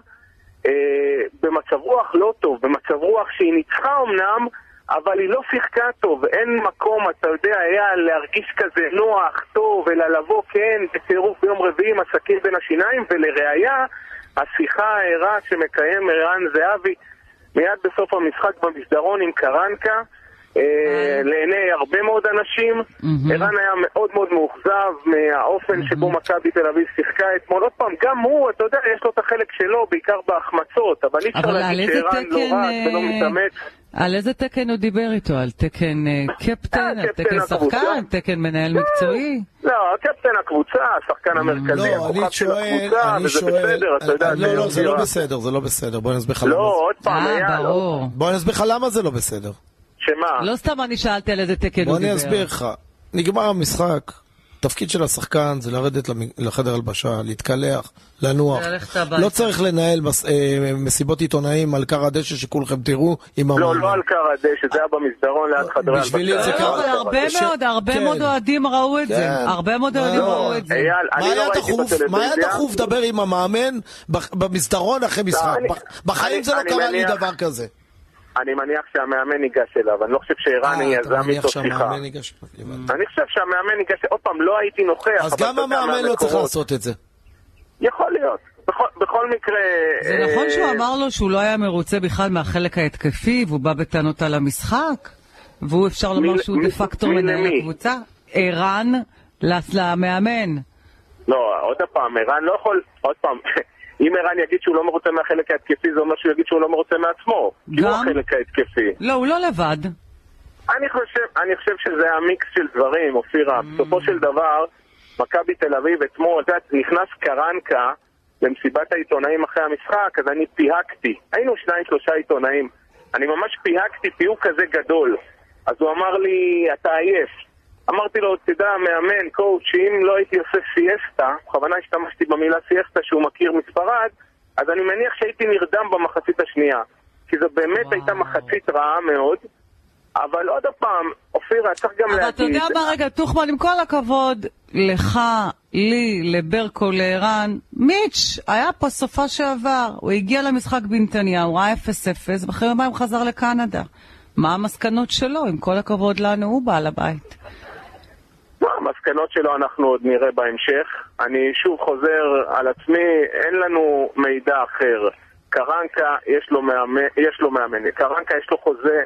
אה, במצב רוח לא טוב, במצב רוח שהיא ניצחה אמנם, אבל היא לא שיחקה טוב, אין מקום, אתה יודע, היה להרגיש כזה נוח, טוב, אלא לבוא, כן, בצירוף ביום רביעי עם הסכין בין השיניים, ולראיה, השיחה הערה שמקיים ערן זהבי מיד בסוף המשחק במסדרון עם קרנקה, לעיני הרבה מאוד אנשים. ערן היה מאוד מאוד מאוכזב מהאופן שבו מכבי תל אביב שיחקה אתמול. עוד פעם, גם הוא, אתה יודע, יש לו את החלק שלו, בעיקר בהחמצות, אבל אי אפשר להגיד שערן לא. רץ ולא אה, מתאמץ. על איזה תקן הוא דיבר איתו? על תקן אה, קפטן? אה, על קפטן תקן. שחקן? תקן מנהל מקצועי? לא, הקפטן הקבוצה, השחקן המרכזי, לא, אני הכוכב של שואל, הקבוצה, וזה שואל... בסדר, אתה יודע, לא, לא, זה לא. בסדר, זה לא בסדר. לא, זה. עוד פעם, אה, היה, לא. ברור. בוא אני אסביר לך למה זה לא בסדר. שמה? לא סתם אני שאלתי על איזה תקן בוא הוא אני דיבר. אסביר לך. נגמר המשחק, תפקיד של השחקן זה לרדת לחדר הלבשה, להתקלח, לנוח. לא צריך לנהל מס- אה, מסיבות עיתונאים על כר הדשא שכולכם תראו עם לא, המאמן. לא על קר הדשא, זה היה במסדרון ליד חדרי בשבילי הלבשה. זה לא, קרה. אבל הרבה מאוד, הרבה כן. מאוד אוהדים ראו את זה. כן. הרבה מאוד מה- אוהדים לא. ראו את זה. אייל, מה אני היה לא דחוף? מה היה. דחוף לדבר עם המאמן במסדרון אחרי משחק? אני- בח- בחיים אני- זה לא אני קרה לי דבר כזה. אני מניח שהמאמן ניגש אליו, אני לא חושב שערן אה, יזם איתו שיחה. אני חושב שהמאמן ניגש, עוד פעם, לא הייתי נוכח. אז גם המאמן לא צריך. לעשות את זה. יכול להיות. בכל- בכל מקרה... זה אה, נכון שהוא אמר לו שהוא לא היה מרוצה בכלל מהחלק ההתקפי, והוא בא בטענות על המשחק, והוא אפשר לומר מי- שהוא דה פקטו מנהל? הקבוצה? ערן למאמן. לא, עוד פעם, ערן לא יכול... עוד פעם, אם ערן יגיד שהוא לא מרוצה מהחלק ההתקפי, זה אומר שהוא יגיד שהוא לא מרוצה מעצמו. כי הוא גם? החלק ההתקפי. לא, הוא לא לבד. אני חושב, אני חושב שזה היה מיקס של דברים, אופירה. Mm. בסופו של דבר, מכבי תל אביב אתמול, את יודעת, נכנס קרנקה למסיבת העיתונאים אחרי המשחק, אז אני פיהקתי. היינו שניים שלושה עיתונאים. אני ממש פיהקתי פיהוק כזה גדול. אז הוא אמר לי, אתה עייף. אמרתי לו, תדע, מאמן, קואוצ', שאם לא הייתי עושה סיאסטה, בכוונה השתמשתי במילה סיאסטה שהוא מכיר מספרד, אז אני מניח שהייתי נרדם במחצית השנייה. כי זו באמת וואו. הייתה מחצית רעה מאוד. אבל עוד פעם, אופירה, צריך גם אבל להגיד... אתה יודע מה, רגע, טוחמן, עם כל הכבוד לך, לי, לברקו, לערן, מיץ', היה פה סופה שעבר. הוא הגיע למשחק בנתניהו, ראה 0-0, ואחרי יומיים חזר לקנדה. מה המסקנות שלו? עם כל הכבוד לנו, הוא בעל הבית. המסקנות שלו אנחנו עוד נראה בהמשך. אני שוב חוזר על עצמי, אין לנו מידע אחר. קרנקה יש לו מאמן, יש לו מאמן. קרנקה יש לו חוזה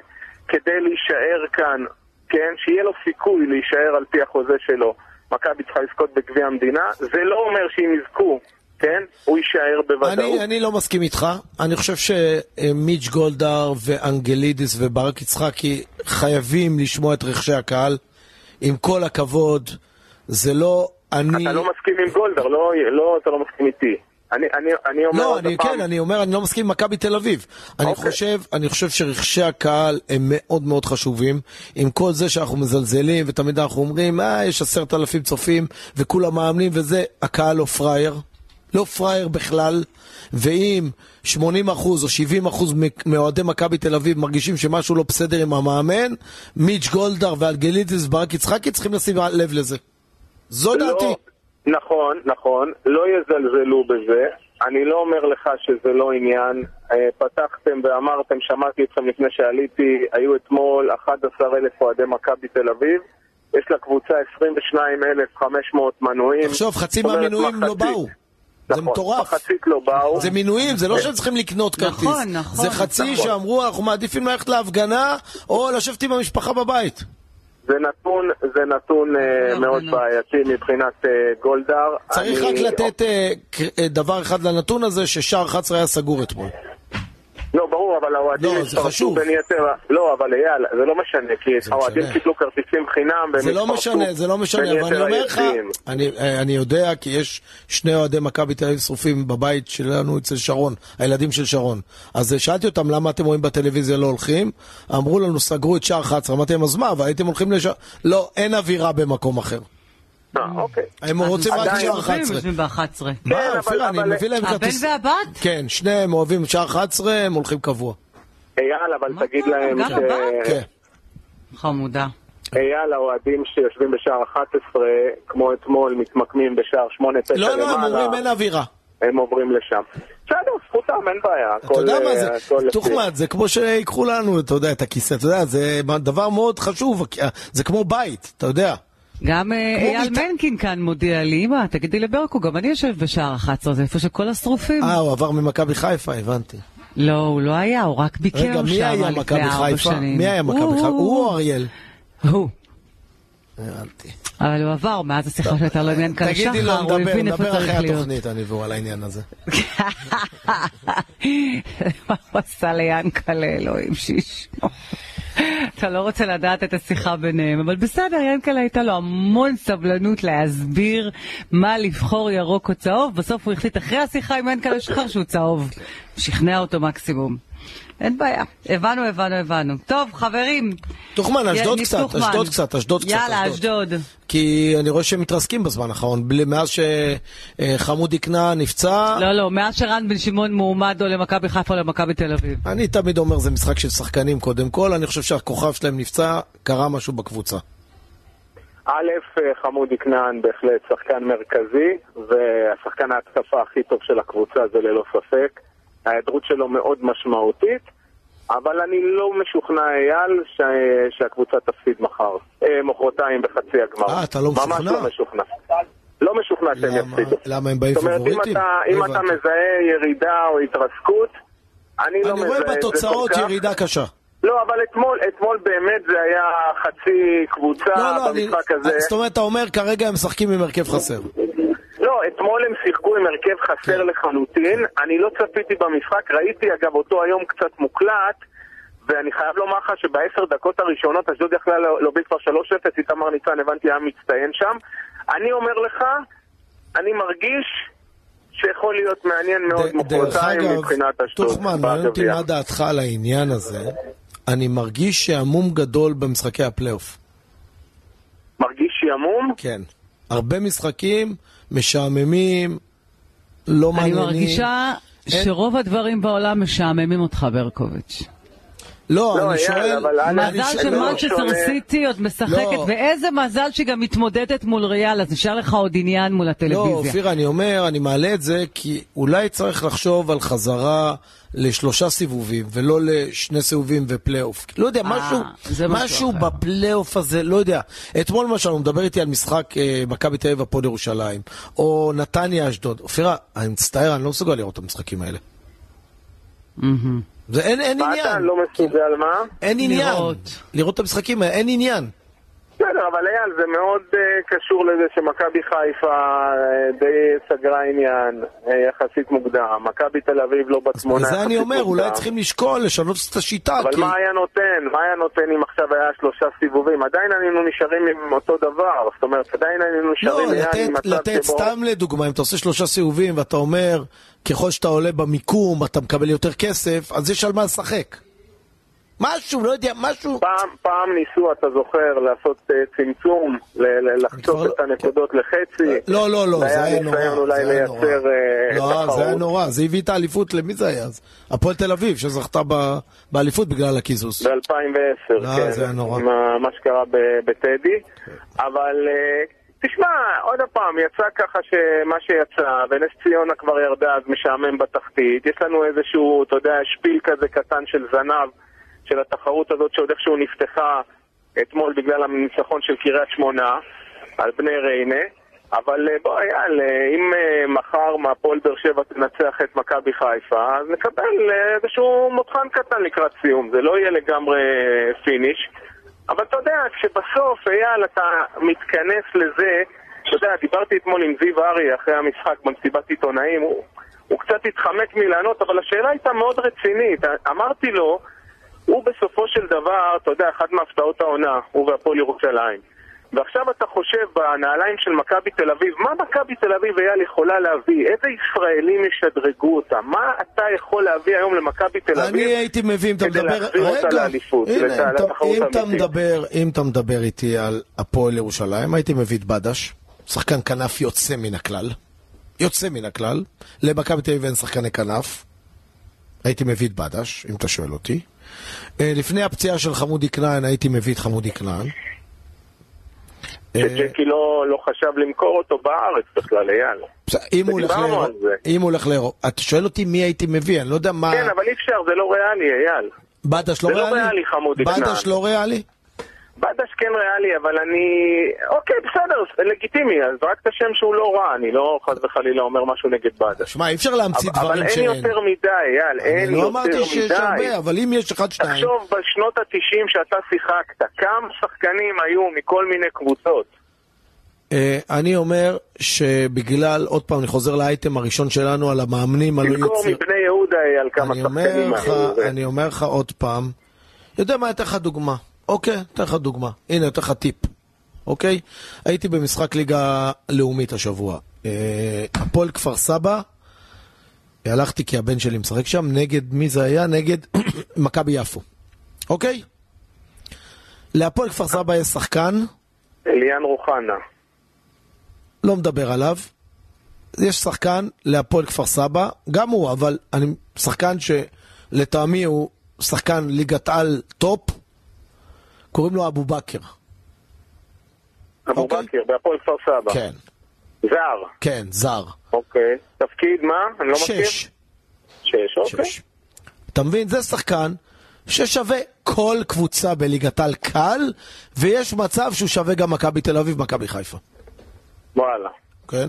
כדי להישאר כאן, כן? שיהיה לו סיכוי להישאר על פי החוזה שלו. מכבי צריכה לזכות בגביע המדינה, זה לא אומר שאם יזכו, כן? הוא יישאר בוודאות. אני, אני לא מסכים איתך. אני חושב שמיץ' גולדהר ואנגלידיס וברק יצחקי חייבים לשמוע את רחשי הקהל. עם כל הכבוד, זה לא אני... אתה לא מסכים עם גולדהר, לא, לא, אתה לא מסכים איתי. אני, אני, אני אומר לא, אני, פעם, כן, אני אומר, אני לא מסכים עם מכבי תל אביב. אני אוקיי. חושב, אני חושב שרכשי הקהל הם מאוד מאוד חשובים. עם כל זה שאנחנו מזלזלים, ותמיד אנחנו אומרים, אה, יש עשרת אלפים צופים, וכולם מאמנים וזה, הקהל לא פראייר. לא פראייר בכלל. ואם 80% או 70% מ- מאוהדי מכבי תל אביב מרגישים שמשהו לא בסדר עם המאמן, מיץ' גולדהר ואלגלידיס וברק יצחקי צריכים לשים לב לזה. זו דעתי. לא, נכון, נכון, לא יזלזלו בזה. אני לא אומר לך שזה לא עניין. אה, פתחתם ואמרתם, שמעתי אתכם לפני שעליתי, היו אתמול 11,000 אוהדי מכבי תל אביב. יש לקבוצה 22,500 מנויים. תחשוב, חצי מהמינויים לא מחצית. באו. זה נכון, מטורף. מחצית לא באו. זה מינויים, זה לא שהם צריכים לקנות כרטיס. נכון, נכון. זה חצי נכון. שאמרו, אנחנו מעדיפים ללכת להפגנה, או לשבת עם המשפחה בבית. זה נתון, זה נתון לא, מאוד לא. בעייתי מבחינת אה, גולדהר. צריך אני- רק לתת אה, ק- אה, דבר אחד לנתון הזה, ששער 11 היה סגור אתמול. לא, ברור, אבל האוהדים לא, זה חשוב. בין יתר... לא, אבל אייל, זה לא משנה, כי זה האוהדים. קיבלו כרטיסים חינם, והם זה לא משנה, זה לא משנה, אבל אני אומר לך. אני, אני יודע כי יש שני אוהדי מכבי תל אביב שרופים בבית שלנו אצל שרון, הילדים של שרון. אז שאלתי אותם למה אתם רואים בטלוויזיה לא הולכים, אמרו לנו סגרו את שער 11, אמרתי להם אז מה, אבל הייתם הולכים לשער... לא, אין אווירה במקום אחר. אה, אוקיי. הם רוצים רק שער צופים 11. יושבים ב-11. כן, מה, אבל- אופירה, אני אבל- מביא להם הבן כרטיס... והבת? כן, שניהם אוהבים שער 11, הם הולכים קבוע. אייל, אבל מה תגיד להם ש... כן. חמודה. אייל, האוהדים שיושבים בשער 11, כמו אתמול, מתמקמים בשער 8-9 לא, לא, הם למעלה, אומרים אין אווירה. הם עוברים לשם. בסדר, זכותם, אין בעיה. אתה יודע מה אה, זה, לפי- תוחמד, זה כמו שיקחו לנו, אתה יודע, את הכיסא, אתה יודע, זה דבר מאוד חשוב, זה כמו בית, אתה יודע. גם אה, אייל. מנקין כאן מודיע לי, אמא, תגידי לברקו, גם אני יושב בשער 11, זה איפה שכל השרופים. אה, הוא עבר ממכבי חיפה, הבנתי. לא, הוא לא היה, הוא רק ביקר שם לפני ארבע חיפה? שנים. מי היה מכבי חיפה? הוא, או. אריאל? הוא. הבנתי. אבל הוא עבר, מאז השיחה שהייתה לו עם תגידי לו, שחר, הוא נדבר, הבין איפה נדבר צריך אחרי להיות. התוכנית, אני והוא על העניין הזה. מה הוא עשה ליענקלה, אלוהים שישמור. אתה לא רוצה לדעת את השיחה ביניהם, אבל בסדר, ינקלה הייתה לו המון סבלנות להסביר מה לבחור ירוק או צהוב, בסוף הוא החליט אחרי השיחה עם ינקלה שחר שהוא צהוב. שכנע אותו מקסימום. אין בעיה, הבנו, הבנו, הבנו. טוב, חברים. תוחמן, אשדוד קצת. אשדוד קצת, אשדוד קצת. יאללה, אשדוד. כי אני רואה שהם מתרסקים בזמן האחרון, מאז שחמודי כנען נפצע. לא, לא, מאז שרן בן שמעון מועמד או למכבי חיפה או למכבי תל אביב. אני תמיד אומר, זה משחק של שחקנים קודם כל, אני חושב שהכוכב שלהם נפצע, קרה משהו בקבוצה. א', חמודי כנען בהחלט שחקן מרכזי, והשחקן ההתקפה הכי טוב של הקבוצה זה ללא ספק. ההיעדרות שלו מאוד משמעותית, אבל אני לא משוכנע, אייל, ש... שהקבוצה תפסיד מחר. אה, מחרתיים בחצי הגמר. אה, אתה לא ממש משוכנע? לא משוכנע. לא משוכנע שהם למה- יפסידו. למה הם באים זאת אומרת, אם? אתה, לא אם אתה. מזהה ירידה או התרסקות, אני לא אני מזהה רואה את זה בתוצאות. ירידה קשה. לא, אבל אתמול, אתמול באמת זה היה חצי קבוצה לא, לא, אני... במשחק הזה. זאת אומרת, אתה אומר, כרגע הם משחקים עם הרכב חסר. לא, אתמול הם שיחקו עם הרכב כן. חסר לחלוטין. אני לא צפיתי במשחק, ראיתי אגב אותו היום קצת מוקלט, ואני חייב לומר לך שבעשר דקות הראשונות אשדוד יכלה להוביל כבר 3-0, איתמר ניצן הבנתי היה מצטיין שם, אני אומר לך, אני מרגיש שיכול להיות מעניין מאוד דרך מחרתיים אגב, מבחינת אשדוד. תוכמן, מעניין אותי. מה דעתך על העניין הזה. אני מרגיש שעמום גדול במשחקי הפלייאוף. מרגיש שעמום? כן. הרבה משחקים משעממים, לא אני מעניינים. מרגישה אין- שרוב הדברים בעולם משעממים אותך, ברקוביץ'. לא, לא, אני שואל... אבל אני- מזל שמנצ'סטר שונה. סיטי עוד משחקת, לא. ואיזה מזל שהיא גם מתמודדת מול ריאל, אז נשאר לך עוד עניין מול לא, הטלוויזיה. אופירה, אני אומר, אני מעלה את זה כי אולי צריך לחשוב על חזרה לשלושה סיבובים, ולא לשני סיבובים ופלייאוף. לא יודע, אה, משהו, משהו. בפלייאוף הזה, לא יודע. אתמול למשל, הוא מדבר איתי על משחק אה, מכבי תל אביב הפועל ירושלים, או נתניה אשדוד. אופירה, אני מצטער, אני לא מסוגל לראות את המשחקים האלה. מהמם. זה אין, אין מה עניין. אתה לא מסוגל מה? אין עניין. לראות. לראות את המשחקים האלה, אין עניין. בסדר, אבל אייל, זה מאוד uh, קשור לזה שמכבי חיפה uh, די סגרה עניין uh, יחסית מוקדם. מכבי תל אביב לא בתמונה יחסית אני אומר, מוקדם. אולי צריכים לשקול, לשנות את השיטה. אבל כי... מה היה נותן? מה היה נותן אם עכשיו היה שלושה סיבובים? עדיין היינו נשארים עם אותו דבר. זאת אומרת, עדיין היינו לא, נשארים ליד לתת, עם מצב לתת שבו... סתם לדוגמה, אם אתה עושה שלושה סיבובים ואתה אומר, ככל שאתה עולה במיקום אתה מקבל יותר כסף, אז יש על מה לשחק. משהו, לא יודע, משהו. פעם, פעם ניסו, אתה זוכר, לעשות uh, צמצום, לחצות את הנקודות לחצי. לא, לא, לא, זה היה נורא. ניסיון אולי היה נורא. לייצר אה, לא, תחרות. זה היה נורא, זה הביא את האליפות, למי זה היה אז? הפועל תל אביב, שזכתה ב- באליפות בגלל הקיזוז. ב-2010, לא, כן. זה היה נורא. מה, מה שקרה בטדי. אבל אה, תשמע, עוד פעם, יצא ככה שמה שיצא, ונס ציונה כבר ירדה, אז משעמם בתחתית. יש לנו איזשהו, אתה יודע, שפיל כזה קטן של זנב, של התחרות הזאת שעוד איכשהו נפתחה אתמול בגלל הניצחון של קריית שמונה על בני ריינה. אבל אה, בוא, אייל, אם אה, מחר מהפועל באר שבע תנצח את מכבי חיפה, אז נקבל אה, איזשהו מותחן קטן לקראת סיום. זה לא יהיה לגמרי פיניש. אבל אתה יודע, כשבסוף, אייל, אתה מתכנס לזה, אתה יודע, דיברתי אתמול עם זיו ארי אחרי המשחק במסיבת עיתונאים, הוא, הוא קצת התחמק מלענות, אבל השאלה הייתה מאוד רצינית. אמרתי לו, הוא בסופו של דבר, אתה יודע, אחת מהפתעות העונה, הוא והפועל ירושלים. ועכשיו אתה חושב בנעליים של מכבי תל אביב, מה מכבי תל אביב אייל יכולה להביא? איזה ישראלים ישדרגו אותה? מה אתה יכול להביא היום למכבי תל אביב? אני הייתי מביא, אם אתה כדי מדבר... להחזיר אותה לאליפות, אם אתה-. מדבר, אם אתה מדבר איתי על הפועל ירושלים, הייתי מביא את בדש, שחקן כנף יוצא מן הכלל. יוצא מן הכלל. למכבי תל אביב אין שחקני כנף. הייתי מביא את בדש, אם אתה שואל אותי. אה, לפני הפציעה של חמודי כנען, הייתי מביא את חמודי כנען. אה, שג'קי לא, לא חשב למכור אותו בארץ בכלל, אייל. אם הוא הולך ודיברנו לאירו- על זה. אם הוא הולך לאירו... אתה שואל אותי מי הייתי מביא, אני לא יודע מה... כן, אבל אי אפשר, זה לא ריאלי, אייל. בדש לא זה לא ריאלי? ריאלי, חמודי בדש כנען. לא ריאלי? בדש כן ריאלי, אבל אני... אוקיי, בסדר, לגיטימי, אז רק את השם שהוא לא רע, אני לא חס וחלילה אומר משהו נגד בדש. שמע, אי אפשר להמציא אבל, אבל דברים אין שאין. יותר מדי, אייל, אין אני לא יותר אמרתי שיש מדי. הרבה, אבל אם יש אחד, שניים... תחשוב, בשנות ה-90 שאתה שיחקת, כמה שחקנים היו מכל מיני קבוצות? אה, אני אומר שבגלל, עוד פעם, אני חוזר לאייטם הראשון שלנו על המאמנים תזכור יציר... מבני יהודה, אייל, כמה אני שחקנים היו. אני אומר לך עוד פעם, יודע מה, אתן לך דוגמה. אוקיי, אתן לך דוגמה. הנה, אתן לך טיפ. אוקיי? הייתי במשחק ליגה לאומית השבוע. אה, הפועל כפר סבא, הלכתי כי הבן שלי משחק שם, נגד מי זה היה? נגד מכבי יפו. אוקיי? להפועל כפר סבא יש שחקן, אליאן רוחנה. לא מדבר עליו. יש שחקן להפועל כפר סבא, גם הוא, אבל אני, שחקן שלטעמי הוא שחקן ליגת על top, קוראים לו אבו בכר. אבו אוקיי. בכר, בהפועל כפר סבא. כן, זר. כן, זר. אוקיי. תפקיד מה? אני לא מכיר. שש. שש, אוקיי. שש. אתה מבין? זה שחקן ששווה כל קבוצה בליגת על קל, ויש מצב שהוא שווה גם מכבי תל אביב, מכבי חיפה. וואלה. כן?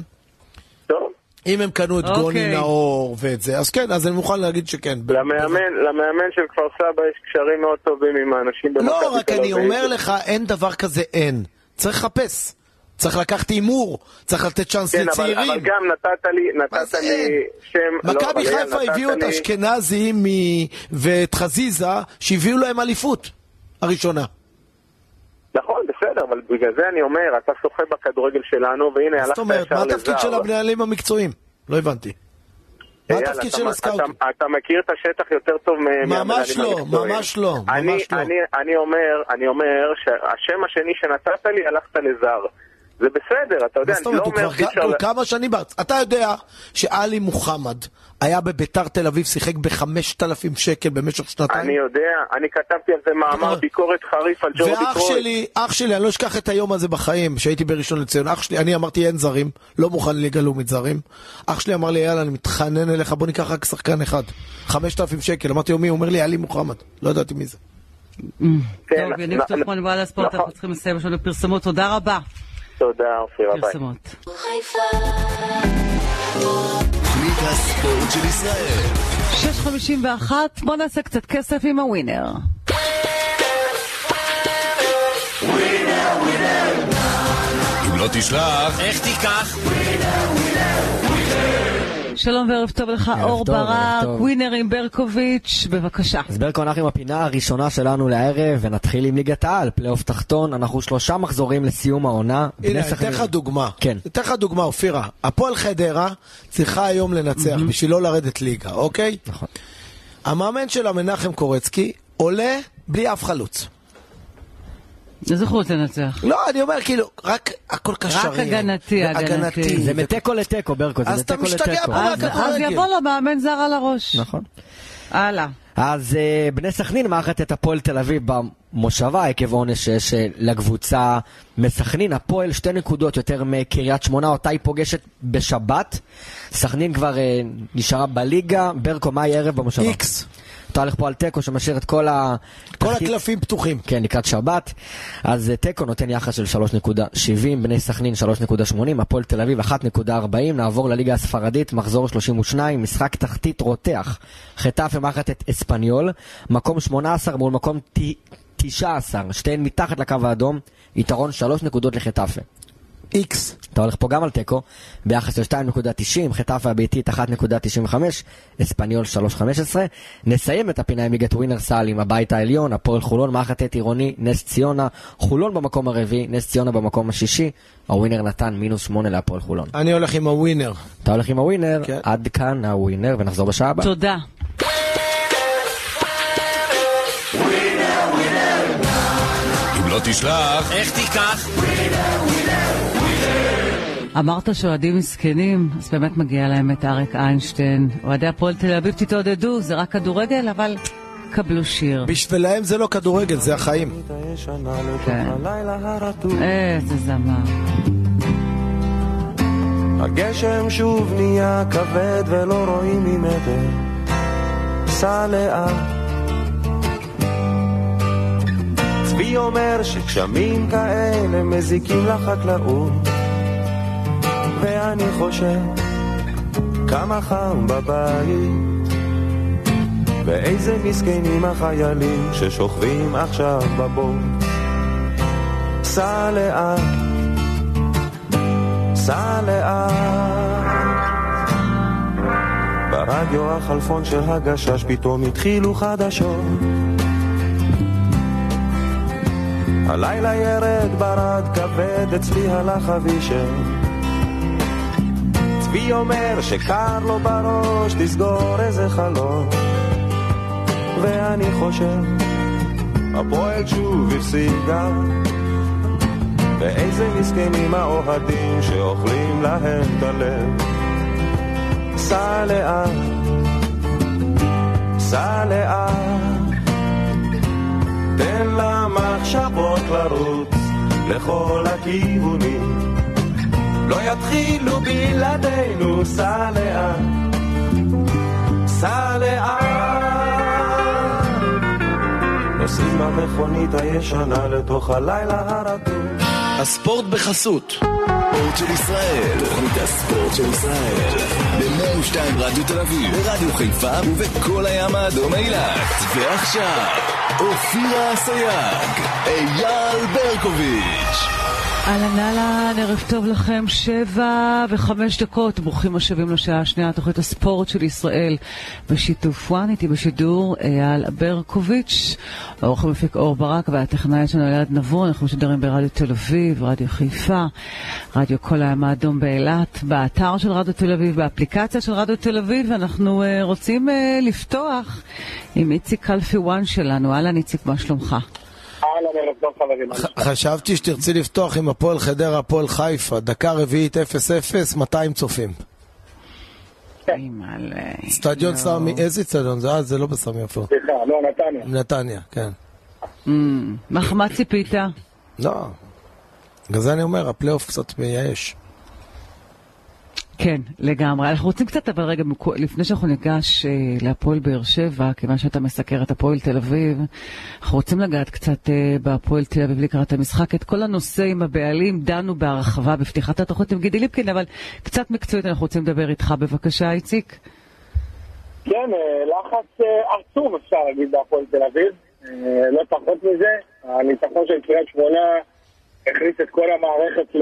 טוב. אם הם קנו את אוקיי. גוני נאור ואת זה, אז כן, אז אני מוכן להגיד שכן. למאמן, למאמן של כפר סבא יש קשרים מאוד טובים עם האנשים במכבי תל אביב. לא, רק אני אומר לך, אין דבר כזה אין. צריך לחפש. צריך לקחת הימור, צריך לתת צ'אנס כן, אבל, לצעירים. אבל גם נתת לי, נתת לי? שם... לא, מכבי אבל אייל, חיפה הביאו את אשכנזי מ- ואת חזיזה, שהביאו להם אליפות הראשונה. בסדר, אבל בגלל זה אני אומר, אתה שוחה בכדורגל שלנו, והנה הלכת זאת אומרת? ישר מה לזר. התפקיד של המנהלים המקצועיים? לא הבנתי. מה התפקיד של הסקאוטים? אתה מכיר את השטח יותר טוב מהמנהלים ממש לא, המקצועיים. ממש לא, אני- ממש לא. אני- אני אומר, אני אומר שהשם השני שנתת לי, הלכת לזר. זה בסדר, אתה יודע, מה זאת אני לא אומרת? אומר כבר שאי אפשר... הוא ל- כמה שנים בארץ. אתה יודע שעלי מוחמד היה בביתר תל אביב, שיחק ב-5,000 שקל במשך שנתיים? אני יודע, אני כתבתי על זה מאמר ביקורת חריף על ג'ורדי ואח קרויף. שלי, אח שלי, אני לא אשכח את היום הזה בחיים, שהייתי בראשון לציון. אח שלי, אני אמרתי אין זרים, לא מוכן ליגה לאומית זרים. אח שלי אמר לי, יאללה, אני מתחנן אליך, בוא ניקח רק שחקן אחד. 5,000 שקל. אמרתי לו, מי? הוא אומר לי, עלי מוחמד. לא ידעתי מי זה. כן, טוב, יניב נ- טוחמן, בעל הספורט, נכון. אנחנו צריכים לסיים, יש לנו פרסומות, תודה רבה. תודה, אופיר, ביי. פרסומות. חיפה, תוכנית הספורט של ישראל. 6.51, בוא נעשה קצת כסף עם הווינר. אם לא תשלח, איך תיקח? שלום וערב טוב לך, אור טוב, ברק. ווינר עם ברקוביץ', בבקשה. אז ברקו, אנחנו עם הפינה הראשונה שלנו לערב, ונתחיל עם ליגת העל, פלייאוף תחתון, אנחנו שלושה מחזורים לסיום העונה. הנה, אני אתן לך דוגמה. כן. אתן לך דוגמה, אופירה. הפועל חדרה צריכה היום לנצח בשביל לא לרדת ליגה, אוקיי? נכון. המאמן שלה, מנחם קורצקי, עולה בלי אף חלוץ. איזה חוץ לנצח? לא, אני אומר, כאילו, רק הכל קשרים. הגנתי, הגנתי. זה מתיקו לתיקו, ברקו, זה אז אתה מתיקו משתגע לתיקו. פה מה- אז כדורגל. אז יבוא לו מאמן זר על הראש. נכון. הלאה. אז אה, בני סכנין מארחת את הפועל תל אביב במושבה עקב עונש שיש אה, לקבוצה מסכנין. הפועל שתי נקודות יותר מקריית שמונה, אותה היא פוגשת בשבת. סכנין כבר אה, נשארה בליגה. ברקו, מה יהיה ערב במושבה? איקס. אתה הולך פה על תיקו שמשאיר את כל ה... כל הקלפים פתוחים. כן, לקראת שבת. אז אה, תיקו נותן יחס של 3.70, בני סכנין 3.80, הפועל תל אביב 1.40, נעבור לליגה הספרדית, מחזור 32, משחק תחתית רותח. חטאפה מארחת את אספניול, מקום 18 מול מקום ת- 19, שתיהן מתחת לקו האדום, יתרון 3 נקודות לחטאפה. איקס. אתה הולך פה גם על תיקו, ביחס של 2.90, חטאפה הביתית 1.95, אספניול 3.15. נסיים את הפינה עם ליגת ווינר סל עם הבית העליון, הפועל חולון, את עירוני, נס ציונה, חולון במקום הרביעי, נס ציונה במקום השישי, הווינר נתן מינוס 8 להפועל חולון. אני הולך עם הווינר. אתה הולך עם הווינר, כן. עד כאן הווינר, ונחזור בשעה הבאה. תודה. אם לא תשלח, איך תיקח? אמרת שאוהדים מסכנים, אז באמת מגיע להם את אריק איינשטיין. אוהדי הפועל תל אביב, תתעודדו, זה רק כדורגל, אבל קבלו שיר. בשבילם זה לא כדורגל, זה החיים. כן. איזה זמר. הגשם שוב נהיה כבד ולא רואים ממטר, סע לאט. צבי אומר שגשמים כאלה מזיקים לחקלאות, ואני חושב כמה חם בבית, ואיזה מסכנים החיילים ששוכבים עכשיו בבור. סע לאט סע לאט. ברדיו החלפון של הגשש פתאום התחילו חדשות. הלילה ירד ברד כבד, אצלי הלך אבישר. צבי אומר שקר לו בראש לסגור איזה חלון. ואני חושב, הפועל שוב הפסידה. ואיזה מסכנים האוהדים שאוכלים להם את הלב. סע לאט, סע לאט, תן למחשבות לרוץ לכל הכיוונים. לא יתחילו בלעדינו, סע לאט, סע לאט. נוסעים במכונית הישנה לתוך הלילה הרדום. הספורט בחסות. ספורט של ישראל, תוכנית הספורט של ישראל. ב-102 רדיו תל אביב, ברדיו חיפה ובכל הים האדום אילת. ועכשיו, אופירה אסייג, אייל ברקוביץ'. אהלן אהלן, ערב טוב לכם, שבע וחמש דקות, ברוכים השבים לשעה השנייה, תוכנית הספורט של ישראל בשיתוף וואן, איתי בשידור אייל ברקוביץ', העורך המפיק אור ברק והטכנאי שלנו אלעד נבון, אנחנו משדרים ברדיו תל אביב, רדיו חיפה, רדיו כל הים האדום באילת, באתר של רדיו תל אביב, באפליקציה של רדיו תל אביב, ואנחנו uh, רוצים uh, לפתוח עם איציק קלפי וואן שלנו, אהלן איציק, מה שלומך? אהלן, ערב טוב חברים. חשבתי שתרצי לפתוח עם הפועל חדרה, הפועל חיפה, דקה רביעית 0-0, 200 צופים. אימא'לה. אצטדיון סמי, איזה אצטדיון זה? אה, זה לא בסמי עופר. סליחה, לא, נתניה. נתניה, כן. מה מה ציפית? לא, בגלל זה אני אומר, הפלייאוף קצת מייאש. כן, לגמרי. אנחנו רוצים קצת, אבל רגע, לפני שאנחנו ניגש אה, להפועל באר שבע, כיוון שאתה מסקר את הפועל תל אביב, אנחנו רוצים לגעת קצת אה, בהפועל תל אביב לקראת המשחק. את כל הנושא עם הבעלים דנו בהרחבה בפתיחת התוכנית עם גידי ליפקין, אבל קצת מקצועית אנחנו רוצים לדבר איתך. בבקשה, איציק. כן, אה, לחץ עצום אפשר להגיד בהפועל תל אביב. לא פחות מזה. הניצחון של קריית שמונה הכניס את כל המערכת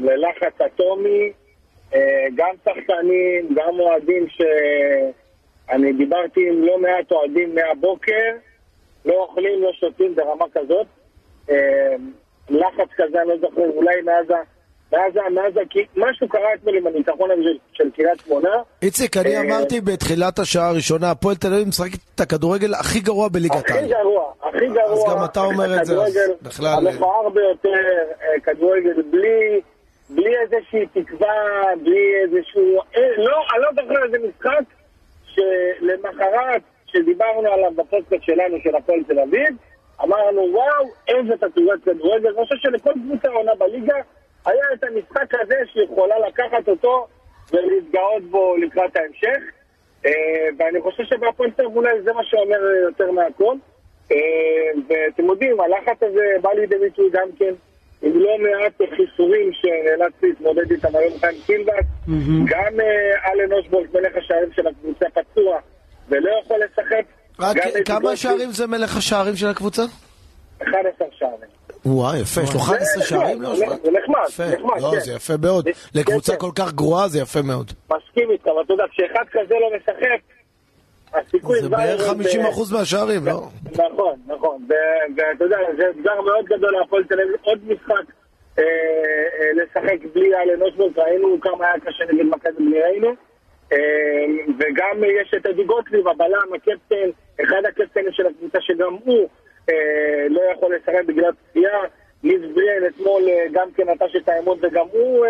ללחץ אטומי. אה, גם שחקנים, גם אוהדים שאני דיברתי עם לא מעט אוהדים מהבוקר, לא אוכלים, לא שותים ברמה כזאת. אה, לחץ כזה, אני לא זוכר, אולי מאז. מאז, מאז, משהו קרה אתמול עם הניצחון הזה של, קריית שמונה. איציק, אני אה, אמרתי בתחילת השעה הראשונה, הפועל תל אביב משחקת את הכדורגל הכי גרוע בליגת הכי העל. גרוע, הכי גרוע. גם אתה אומר את זה, אז בכלל- המכוער ביותר, כדורגל בלי, בלי איזושהי תקווה, בלי איזשהו... אה, לא, אני לא זוכר איזה משחק שלמחרת, שדיברנו עליו בפודקאסט שלנו, של הפועל תל אביב, אמרנו, וואו, איזה תצוגת כדורגל. אני חושב שלכל קבוצה עונה בליגה היה את המשחק הזה שיכולה לקחת אותו ולהתגאות בו לקראת ההמשך. אה, ואני חושב שבהפועל תל אביב אולי זה מה שאומר יותר מהכל. אה, ואתם יודעים, הלחץ הזה בא לידי ביטוי גם כן עם לא מעט חיסורים שנאלץ להתמודד איתם היום חיים סילבס. גם אה, אלן אושבורג, מלך השערים של הקבוצה, פצוע ולא יכול לשחק. רק כמה שערים זה מלך השערים של הקבוצה? 11 שערים. וואי, יפה, יש לו 11 זה שערים? נחמד, לא, זה נחמד. נחמד, לא, כן. זה יפה מאוד. לקבוצה. כל כך גרועה זה יפה מאוד. מסכים איתך, אבל אתה יודע, כשאחד כזה לא משחק, הסיכוי זה בערך 50% מהשערים, לא? נכון, נכון. ואתה יודע, זה אתגר מאוד גדול להפועל תל אביב. עוד משחק אה, אה, לשחק בלי אלן אושבורג, ראינו כמה היה קשה נגד מכבי ראינו. אה, וגם יש את אדי גוטליב, הבלם, הקפטן, אחד הקפטנים של הקבוצה שגם הוא לא יכול לשחק בגלל פציעה. ליז בריאן אתמול גם כן נטש את האמון וגם הוא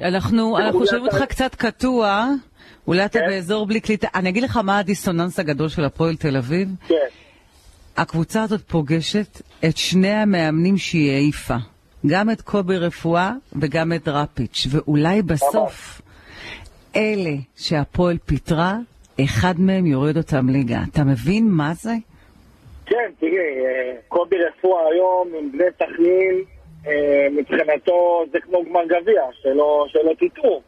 אנחנו שומעים אותך קצת קטוע, אולי אתה כן. באזור בלי קליטה. אני אגיד לך מה הדיסוננס הגדול של הפועל תל אביב. כן. הקבוצה הזאת פוגשת את שני המאמנים שהיא העיפה. גם את קובי רפואה וגם את דראפיץ', ואולי בסוף אלה שהפועל פיטרה, אחד מהם יוריד אותם ליגה. אתה מבין מה זה? כן, תראי, אה, קובי רפואה היום עם בני סכנין, אה, מבחינתו זה כמו גמר גביע, שלא שלא תטעו.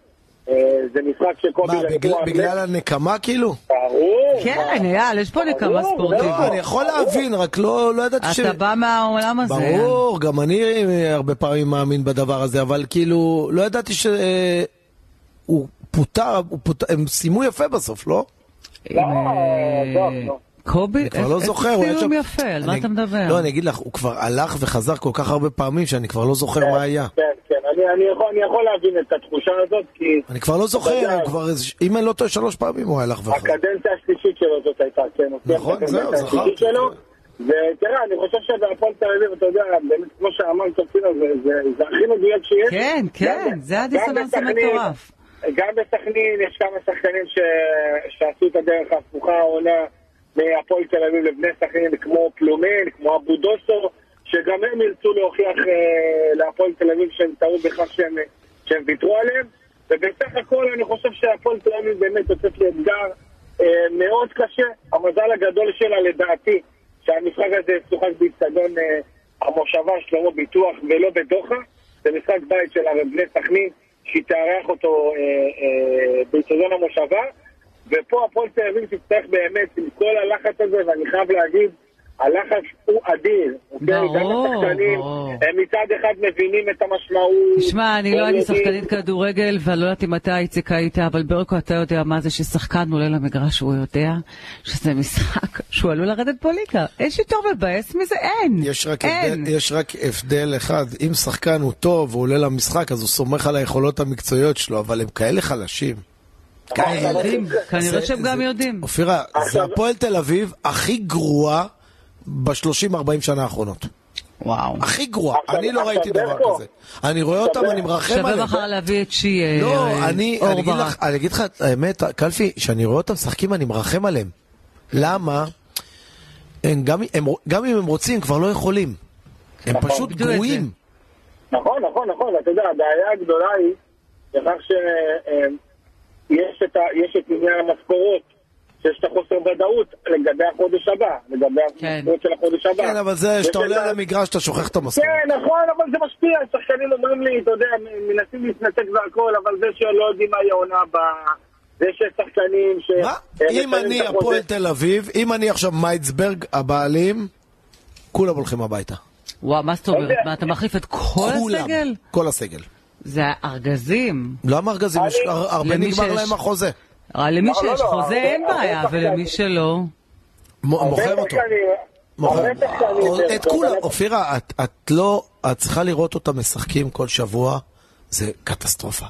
אה, זה משחק שקובי מה, בגלל-. בגלל הנקמה כאילו? ברור. כן, מה? אייל, יש פה נקמה ספורטיבית. לא, אני יכול להבין, רק לא לא ידעתי ש... אתה בא מהעולם הזה. ברור, גם אני אה, הרבה פעמים מאמין בדבר הזה, אבל כאילו, לא ידעתי שהוא פוטר, הוא פוטר- הם סיימו יפה בסוף, לא? לא, אה, טוב, לא. קובי, אני כבר לא זוכר, איזה. סיום יפה, על מה אתה מדבר? לא, אני אגיד לך, הוא כבר הלך וחזר כל כך הרבה פעמים, שאני כבר לא זוכר מה היה. כן, כן, אני, אני, יכול, להבין את התחושה הזאת, כי אני כבר לא זוכר, אם אני לא טועה, שלוש פעמים הוא הלך וחזר. הקדנציה השלישית שלו זאת הייתה, כן. סיים נכון, זהו, זכרתי. ותראה, אני חושב שבהפועל תל אביב, אתה יודע, באמת, כמו שאמרת, זה, הכי מדויק שיש. כן, כן, זה הדיסוננס המטורף. גם בסכנין יש כמה שחקנים ש... שעשו את הדרך ההפוכה העונה מהפועל תל אביב לבני סכנין, כמו פלומן, כמו אבו דוסו, שגם הם ירצו להוכיח אה, להפועל תל אביב שהם טעו בכך שהם, שהם ויתרו עליהם. ובסך הכל אני חושב שהפועל תל אביב באמת יוצאת לאתגר אה, מאוד קשה. המזל הגדול שלה לדעתי, שהמשחק הזה ישוחק באיצטדיון אה, המושבה שלמה ביטוח ולא בדוחה. זה משחק בית של הרי בני סכנין, שהיא תארח אותו אה, אה, באיצטדיון המושבה. ופה הפועל תל אביב תצטרך באמת, עם כל הלחץ הזה, ואני חייב להגיד, הלחץ הוא אדיר. אוקיי? ברור, גם השחקנים, ברור. הם מצד אחד מבינים את המשמעות. תשמע, אני לא יודעים- שחקנית כדורגל, ואני לא יודעת אם אתה איציק היית, אבל ברקו אתה יודע מה זה ששחקן עולה למגרש, הוא יודע שזה משחק שהוא עלול לרדת פה ליגה. יש יותר מבאס מזה? אין. יש רק, אין. הבדל, יש רק הבדל אחד, אם שחקן הוא טוב והוא עולה למשחק אז הוא סומך על היכולות המקצועיות שלו, אבל הם כאלה חלשים. כנראה שהם גם יודעים. אופירה, זה הפועל תל אביב הכי גרועה ב-30-40 שנה האחרונות. וואו. הכי גרועה, עכשיו- אני לא ראיתי דבר. כזה. אני רואה אותם, אני מרחם שווה עליהם. מחר להביא את שי לא, אה, אני, אגיד. לך, האמת, קלפי, כשאני רואה אותם משחקים אני מרחם עליהם. למה? הם גם, הם, גם אם הם רוצים, הם כבר לא יכולים. הם נכון. פשוט. גרועים. נכון, נכון, נכון, אתה יודע, הבעיה הגדולה היא בכך שיש את, ה- יש את עניין המשכורות, שיש את החוסר ודאות לגבי החודש הבא, לגבי כן. המשכורות של החודש הבא. כן, אבל זה, כשאתה יש עולה על המגרש אתה שוכח את המשכורת. כן, נכון, אבל זה משפיע, שחקנים אומרים לי, אתה יודע, מנסים להתנתק והכל, אבל זה שלא יודעים מה יהיה העונה הבאה, זה שיש שחקנים ש... מה? אם אני. הפועל תל אביב, אם אני עכשיו מייצברג, הבעלים, כולם הולכים הביתה. וואו, מה זאת אומרת? יודע. מה, אתה מחליף את כל כולם. הסגל? כל הסגל. זה ארגזים. למה ארגזים? יש אני- הר- הרבה למי נגמר שיש- להם החוזה. אה, למי לא, לא, שיש לא, חוזה הרבה- אין הרבה בעיה, שחקנים. ולמי שלא... מ- הרבה מוכר אותו. שחקנים- מוכר. הרבה שחקנים- את כולם. אופירה, את- את לא, את צריכה לראות אותם משחקים כל שבוע, זה קטסטרופה.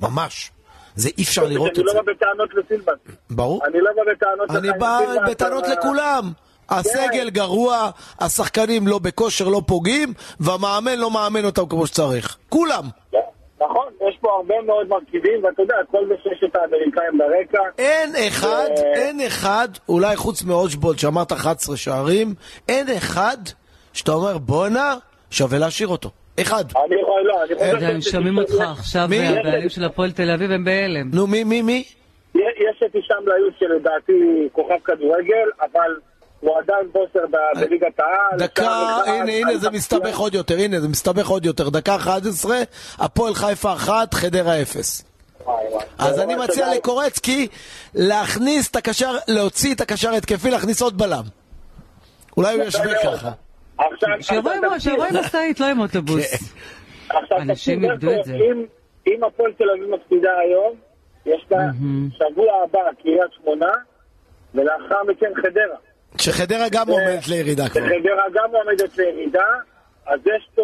ממש. זה אי אפשר לראות אני את זה. לא בא בטענות לסילבן. ברור. אני לא בא בטענות אני לחיים בא סילבן, בטענות לכולם. הסגל גרוע, השחקנים לא בכושר, לא פוגעים, והמאמן לא מאמן אותם כמו שצריך. כולם. נכון, יש פה הרבה מאוד מרכיבים, ואתה יודע, כל זה שיש את האמריקאים ברקע, אין אחד, אה. אין אחד, אולי חוץ מאושבולד שאמרת 11 שערים, אין אחד שאתה אומר בואנה, שווה להשאיר אותו. אחד. אני יכול, לא, אני חושב... הם שיש- שומעים אותך עכשיו, מי? הבעלים של הפועל תל אביב הם בהלם. נו, מי, מי, מי? יש את הישאם ליוס שלדעתי כוכב כדורגל, אבל הוא עדיין בוסר ב- בליגת העל. דקה, הנה, הנה, זה מסתבך עוד יותר, הנה, זה מסתבך עוד יותר. דקה 11, הפועל חיפה 1, חדרה 0. וואי, וואי. אז אני מציע. לקורצקי להכניס את הקשר, להוציא את הקשר ההתקפי, להכניס עוד בלם. אולי הוא ישווה ככה. שיבוא עם- משאית, לא עם אוטובוס. עכשיו אנשים איבדו את זה. אם- אם הפועל תל אביב מפסידה היום, יש לה שבוע הבא קריית שמונה, ולאחר מכן חדרה. שחדרה גם עומדת לירידה כבר. וחדרה גם עומדת לירידה, אז יש פה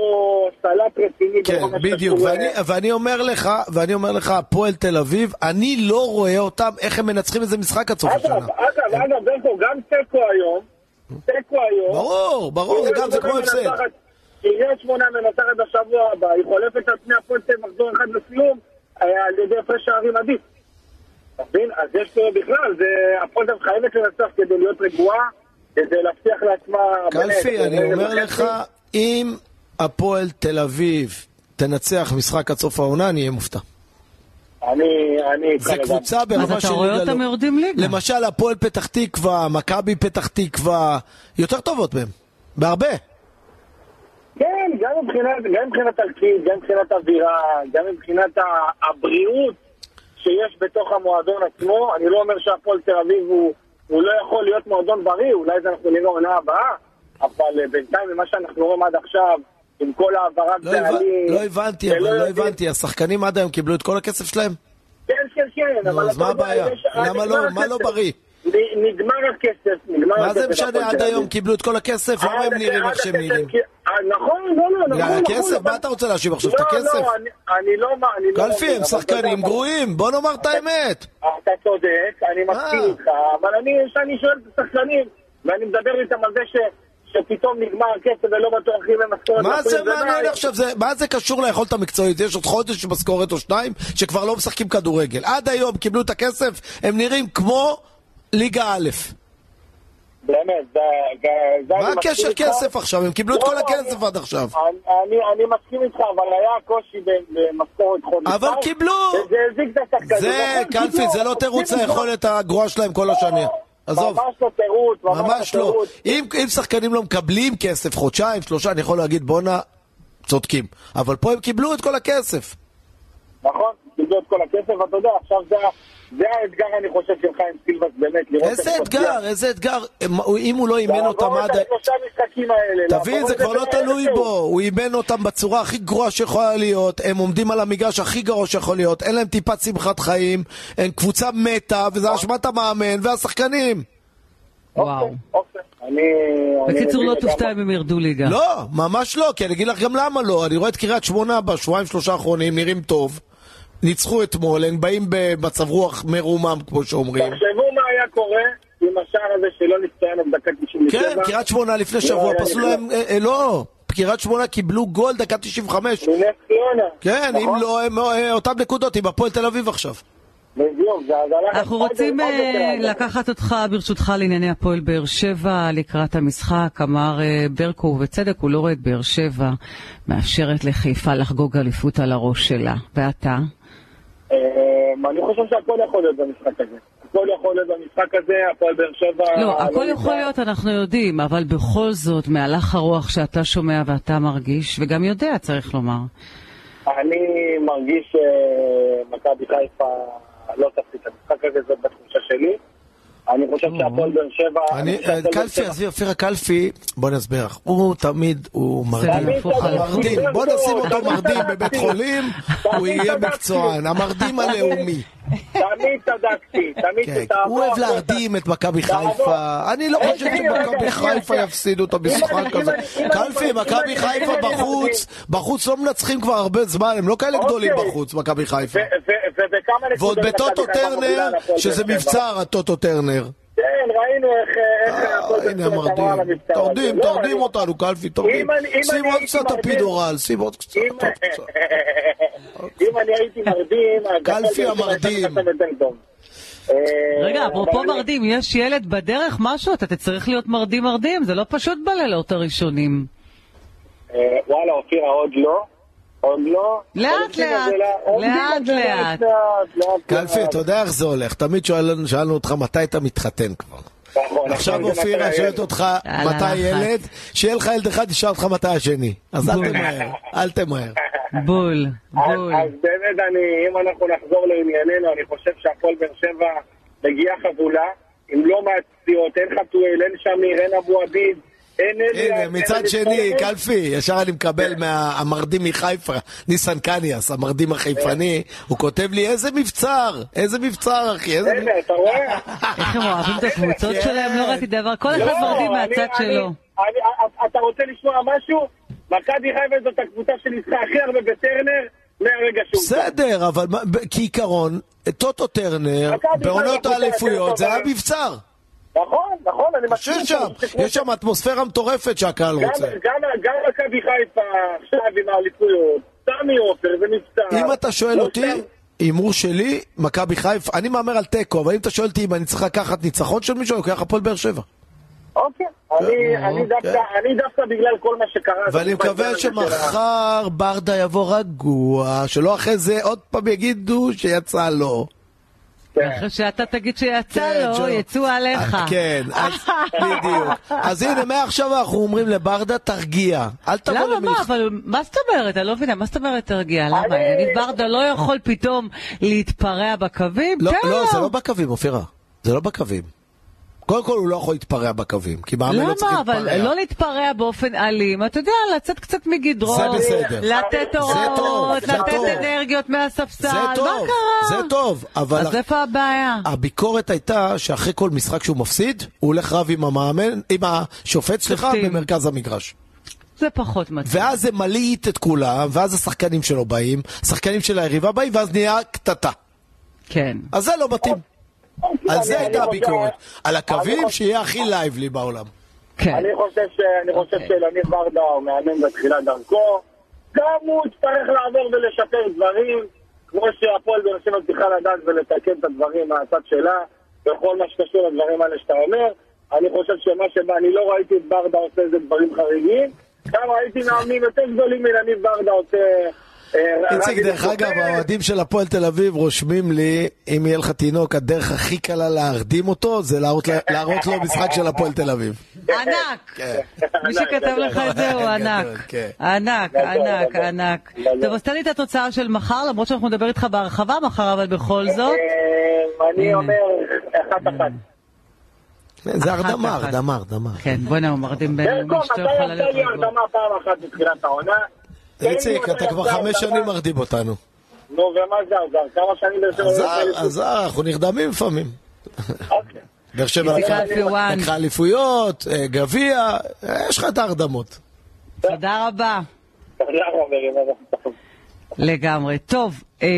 סלט רציני. כן, בדיוק, ואני, ואני אומר לך, ואני אומר לך, הפועל תל אביב, אני לא רואה אותם, איך הם מנצחים איזה משחק עד סוף השנה. אגב, אגב, אגב, ברקו, גם תיקו היום, תיקו היום, ברור, ברור, זה גם, זה כמו הפסד. קריית שמונה מנצחת בשבוע הבא, היא חולפת על פני הפועל תל אביב מחזור אחד לסיום, אה, על ידי הפרש שערים עדיף. מבין? אז יש פה בכלל, זה, הפועל תל חייבת לנצח כדי להיות רגועה, כדי להבטיח לעצמה... קלפי, אני אומר. לך, אם הפועל תל אביב תנצח משחק עד סוף העונה, אני אהיה מופתע. אני, אני... זה. קבוצה ברמה אז של אתה רואה אותם. יורדים ליגה. למשל, הפועל פתח תקווה, מכבי פתח תקווה, יותר טובות מהם. בהרבה. כן, גם מבחינת, גם מבחינת תרקיד, גם מבחינת אווירה, גם מבחינת הבריאות שיש בתוך המועדון עצמו. אני לא אומר שהפועל תל אביב הוא, הוא לא יכול להיות מועדון בריא, אולי זה אנחנו נראה עונה הבאה, אבל אה, בינתיים ממה שאנחנו רואים עד עכשיו, עם כל העברת לא. בעלים... לא הבנתי, ולא אבל לא יודעים- הבנתי, השחקנים עד היום קיבלו את כל הכסף שלהם? כן, כן, כן, נו, אבל אז אתה מה הבעיה? למה נגמר לא- מה לא. בריא? נגמר הכסף, נגמר מה הכסף. זה משנה, עד היום. קיבלו את כל הכסף? למה הם עד- נראים איך שהם הכסף, נראים? אה, נכון, לא, לא, נכון. בגלל נכון, הכסף? אבל- מה אתה רוצה להאשים עכשיו? את לא, הכסף? לא, לא... אני לא קלפי, הם שחקנים גרועים, בוא נאמר את האמת. אתה צודק, אני מסכים אה. איתך, אבל אני, שואל את השחקנים, ואני מדבר איתם על זה ש... שפתאום נגמר הכסף ולא בטוח אם הם משכורת... מה זה מעניין עכשיו? זה- מה זה קשור ליכולת המקצועית? יש עוד חודש משכורת או שניים שכבר לא משחקים כדורגל. עד היום קיבלו את הכסף, הם נראים כמו ליגה א'. באמת, זה... זה- זה מה הקשר. כסף עכשיו? הם קיבלו את לא, כל אני- הכסף עד עכשיו. אני, מסכים איתך, אבל היה קושי במשכורת חודש. אבל קיבלו! וזה הזיק את השחקנים. זה, נכון, קלפי, זה לא תירוץ. ליכולת הגרועה שלהם כל השנים. עזוב. ממש לא תירוץ, ממש, לא. אם שחקנים לא מקבלים כסף חודשיים, שלושה, אני יכול להגיד בואנה, צודקים. אבל פה הם קיבלו את כל הכסף. נכון, קיבלו את כל הכסף, אתה יודע, עכשיו זה, ה- זה האתגר, אני חושב, שלך עם סילבס, באמת, לראות איזה אתגר. איזה אתגר. אם הוא לא אימן אותם לעבור עד... את השלושה משחקים האלה. תבין, לעבור זה כבר לא תלוי. בו, הוא אימן אותם בצורה הכי גרועה שיכולה להיות, הם עומדים על המגרש הכי גרוע שיכול להיות, אין להם טיפת שמחת חיים, הם קבוצה מתה, וזה אשמת המאמן והשחקנים. וואו. אוקיי, אני... אני בקיצור, לא. תופתע אם הם ירדו ליגה. לא, ממש לא, כי אני אגיד לך גם למה לא, אני רואה את קריית שמונה בשבועיים שלושה האחרונים, נראים טוב, ניצחו אתמול, הם באים במצב רוח מרומם, כמו שאומרים. תחשבו מה היה קורה עם השער הזה שלא נצטיין עד דקה 97. כן, קריית שמונה לפני שבוע לא, פסלו אני- להם, אה, אה, לא, קריית שמונה קיבלו גול דקה 95. מנס ציונה. כן, אם נכון? לא, הם אה, אותם נקודות עם הפועל תל אביב עכשיו. אנחנו עוד- רוצים עוד. לקחת אותך ברשותך לענייני הפועל באר שבע לקראת המשחק. אמר ברקו, ובצדק, הוא לא רואה את באר שבע מאפשרת לחיפה לחגוג אליפות על הראש שלה. ואתה? אה, אני חושב שהכל יכול להיות במשחק הזה. הכל יכול להיות במשחק הזה, הפועל באר שבע... לא, הכל נמצא. יכול להיות, אנחנו יודעים, אבל בכל זאת, מהלך הרוח שאתה שומע ואתה מרגיש, וגם יודע, צריך לומר. אני מרגיש שמכבי חיפה לא תפסיד את המשחק הזה, זאת בתחושה שלי. אני חושב שהפועל באר שבע... באר קלפי, עזבי, אופיר הקלפי, בוא נסביר לך, הוא תמיד, הוא מרדים. הפוך על הפוך. מרדים, בוא נשים אותו מרדים. בבית חולים, הוא יהיה. מקצוען, המרדים הלאומי. תמיד צדקתי, תמיד כן, שתעבור... הוא אוהב להרדים את מכבי חיפה, אני לא חושב שמכבי חיפה. יפסידו את המשחק הזה. קלפי, מכבי חיפה בחוץ, בחוץ לא מנצחים כבר הרבה זמן, הם לא כאלה גדולים אוקיי. בחוץ, מכבי חיפה. ועוד בטוטו טרנר, שזה. מבצר הטוטו טרנר. כן, ראינו איך... הפועל באר הנה המרדים. תרדים, לא, תרדים אני- אותנו, קלפי, אם שים עוד קצת מרדים- אפידורל, שים עוד קצת. אם- אני הייתי מרדים... קלפי המרדים. אה, רגע, אפרופו מרדים, יש ילד בדרך, משהו? אתה תצטרך להיות מרדים מרדים, זה לא פשוט בלילות הראשונים. אה, וואלה, אופירה, עוד לא. עוד לא. לאט, לאט. לאט, לאט. קלפי. אתה יודע איך זה הולך, תמיד שאלנו אותך מתי אתה מתחתן כבר. נכון, עכשיו אופירה שואלת. אותך מתי. ילד, שיהיה לך ילד אחד, תשאל אותך מתי השני. אז אל תמהר, אל תמהר. בול, בול. אז באמת, אני, אם אנחנו נחזור לענייננו, אני חושב שהפועל באר שבע מגיעה חבולה, עם לא מעט פציעות, אין חתואל, אין שמיר, אין אבו עביד. הנה, אין מצד שני. קלפי, ישר אני מקבל מהמרדים מחיפה, ניסן קניאס, המרדים החיפני, הוא כותב לי, איזה מבצר, איזה מבצר, אחי, איזה... הנה, אתה רואה? איך הם אוהבים את הקבוצות כן. שלהם, לא ראיתי דבר, כל אחד לא, מרדים מהצד שלו. אני- אני- אתה רוצה לשמוע משהו? מכבי חיפה זאת הקבוצה שניצחה הכי הרבה בטרנר מהרגע שהוא... בסדר, אבל כעיקרון, טוטו טרנר, בעונות האליפויות, זה היה מבצר. נכון, נכון, אני מסכים. יש שם, יש שם אטמוספירה מטורפת שהקהל גם- רוצה. גם- מכבי חיפה עכשיו עם האליפויות, סמי עופר ומבצע. אם אתה שואל לא אותי. הימור שלי, מכבי חיפה, אני מהמר על תיקו, אבל אם אתה שואל אותי אם אני צריך לקחת ניצחון של מישהו, אני לוקח הפועל באר שבע. אוקיי, אני- דווקא- כן. אני דווקא בגלל כל מה שקרה... ואני מקווה שמחר ברדה יבוא רגוע, שלא אחרי זה עוד פעם יגידו שיצא לו. אחרי שאתה תגיד שיצא כן, לו. יצאו עליך. אה, כן, בדיוק. אז הנה, מעכשיו אנחנו אומרים לברדה, תרגיע. אל תבוא למה, מה, למלחמה. אבל מה זאת אומרת? אני לא מבינה, מה זאת אומרת תרגיע? למה? יניב ברדה לא יכול פתאום להתפרע בקווים? לא, לא. זה לא בקווים, אופירה. זה לא בקווים. קודם כל, הוא לא יכול להתפרע בקווים, כי מאמן לא צריך למה? אבל להתפרע. לא להתפרע באופן אלים, אתה יודע, לצאת קצת מגדרו, זה בסדר. לתת הוראות, לתת טוב. אנרגיות מהספסל, זה מה טוב, קרה? זה טוב, אבל אז איפה הבעיה? הביקורת הייתה שאחרי כל משחק שהוא מפסיד, הוא הולך רב עם המאמן, עם השופט, סליחה, שופטים. במרכז המגרש. זה פחות מתאים. ואז זה מלהיט את כולם, ואז השחקנים שלו באים, השחקנים של היריבה באים, ואז נהיה קטטה. כן. אז זה לא מתאים. על זה הייתה הביקורת. על הקווים, שיהיה הכי לייבלי בעולם. כן. אני חושב ש- אני חושב אוקיי. שלניב ברדה הוא מאמן בתחילת דרכו. גם הוא יצטרך לעבור ולשפר דברים, כמו שהפועל באר שבע צריכה לדעת ולתקן את הדברים מהצד שלה, בכל מה שקשור לדברים האלה שאתה אומר. אני חושב שמה שבא, אני לא ראיתי את ברדה עושה איזה דברים חריגים, גם ראיתי מאמנים יותר גדולים מלניב ברדה עושה איציק, רק דרך אני אגב, האוהדים של הפועל תל אביב רושמים לי, אם יהיה לך תינוק, הדרך הכי קלה להרדים אותו, זה להראות לה- להראות לו משחק של הפועל תל אביב. ענק. מי שכתב לך את זה הוא ענק. כן. ענק, ענק. ענק. טוב, אז תן לי את התוצאה של מחר, למרות שאנחנו נדבר איתך בהרחבה מחר, אבל בכל זאת. אה, אני הנה. אומר אחת אחת. זה הרדמה. הרדמה, הרדמה. כן, בוא'נה, הוא מרדים בין ברקו, מתי להיות לי. הרדמה פעם אחת בתחילת העונה? איציק, אתה כבר חמש. שנים מרדים אותנו. נו, ומה זה עזר? כמה שנים באר שבע עזר, עזר, אנחנו נרדמים לפעמים. אוקיי. באר שבע לקחה- אליפויות, אה, גביע, אה, יש לך את ההרדמות. תודה רבה. לגמרי. טוב, אה,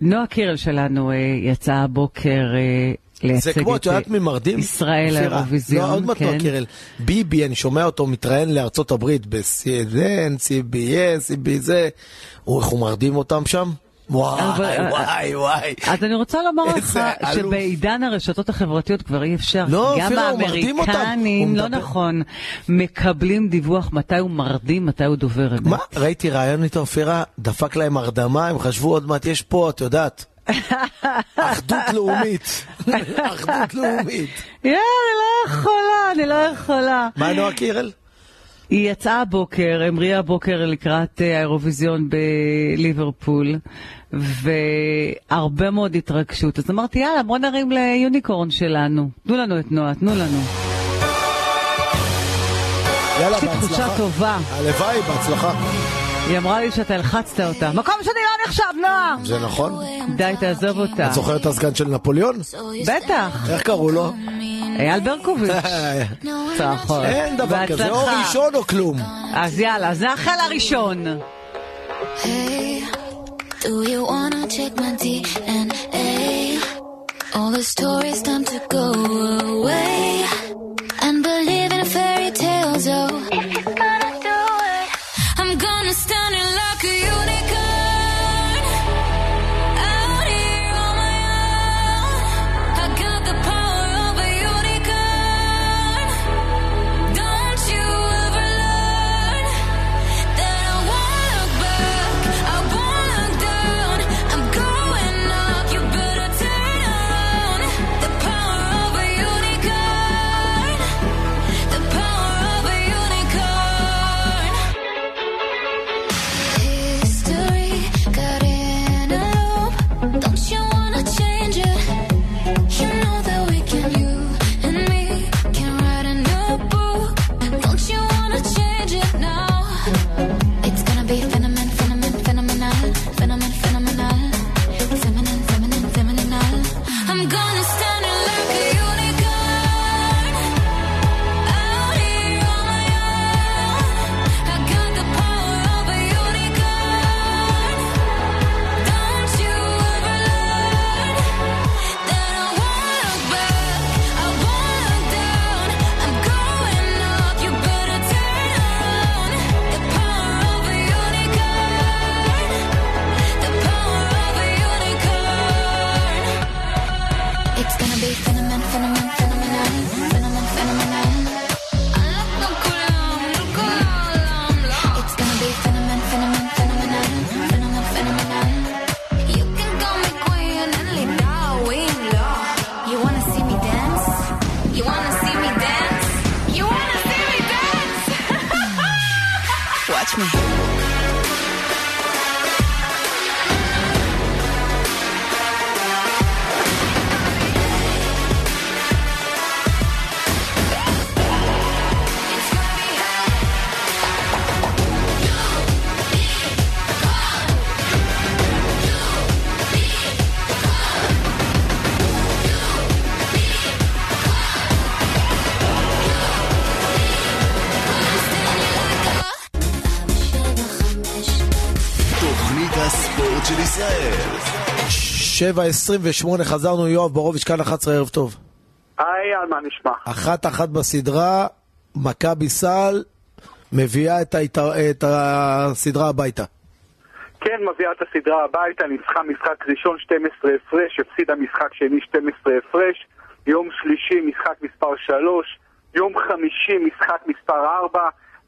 נועה קירל שלנו אה, יצאה הבוקר זה כמו, את יודעת אה, מי מרדים? ישראל אופירה. לאירוויזיון. לא, עוד מעט כן. נועה קירל. ביבי, אני שומע אותו מתראיין לארצות הברית ב-CNN, CBS, CB זה. הוא, איך הוא מרדים אותם שם? וואי, אבל, אה, וואי, וואי. אז אני רוצה לומר לך. שבעידן הרשתות החברתיות כבר אי אפשר. לא, גם אופירה, הוא מרדים אותם. האמריקנים, הוא לא נכון, מקבלים דיווח מתי הוא מרדים, מתי הוא דובר אמת. מה? ראיתי ראיון איתו, אופירה, דפק להם הרדמה, הם חשבו עוד מעט יש פה, את יודעת. אחדות לאומית. אחדות לאומית. יא, אני לא יכולה, אני לא יכולה. מה נועה קירל? היא יצאה הבוקר, המריאה הבוקר לקראת אה, האירוויזיון בליברפול, והרבה מאוד התרגשות. אז אמרתי, יאללה, בוא נרים ליוניקורן שלנו. תנו לנו את נועה, תנו לנו. יאללה, יש לי תחושה בהצלחה. טובה. הלוואי, בהצלחה. היא אמרה לי שאתה הלחצת אותה. מקום שני לא נחשב, נועה! זה נכון? די, תעזוב אותה. את זוכרת את הסגן של נפוליאון? בטח, איך קראו לו? אייל ברקוביץ'. צרחות. אין דבר כזה, או. ראשון או כלום. אז יאללה, אז נאחל הראשון. Do you wanna check my DNA? All the stories time to go away ישראל. 7.28 חזרנו, יואב בורוביץ', כאן 11, ערב טוב. היי, על מה נשמע? אחת אחת בסדרה, מכבי סל מביאה את, היתר... את הסדרה הביתה. כן, מביאה את הסדרה הביתה, ניצחה משחק ראשון 12 הפרש, הפסידה משחק שני 12 הפרש, יום שלישי משחק מספר 3, יום חמישי משחק מספר 4,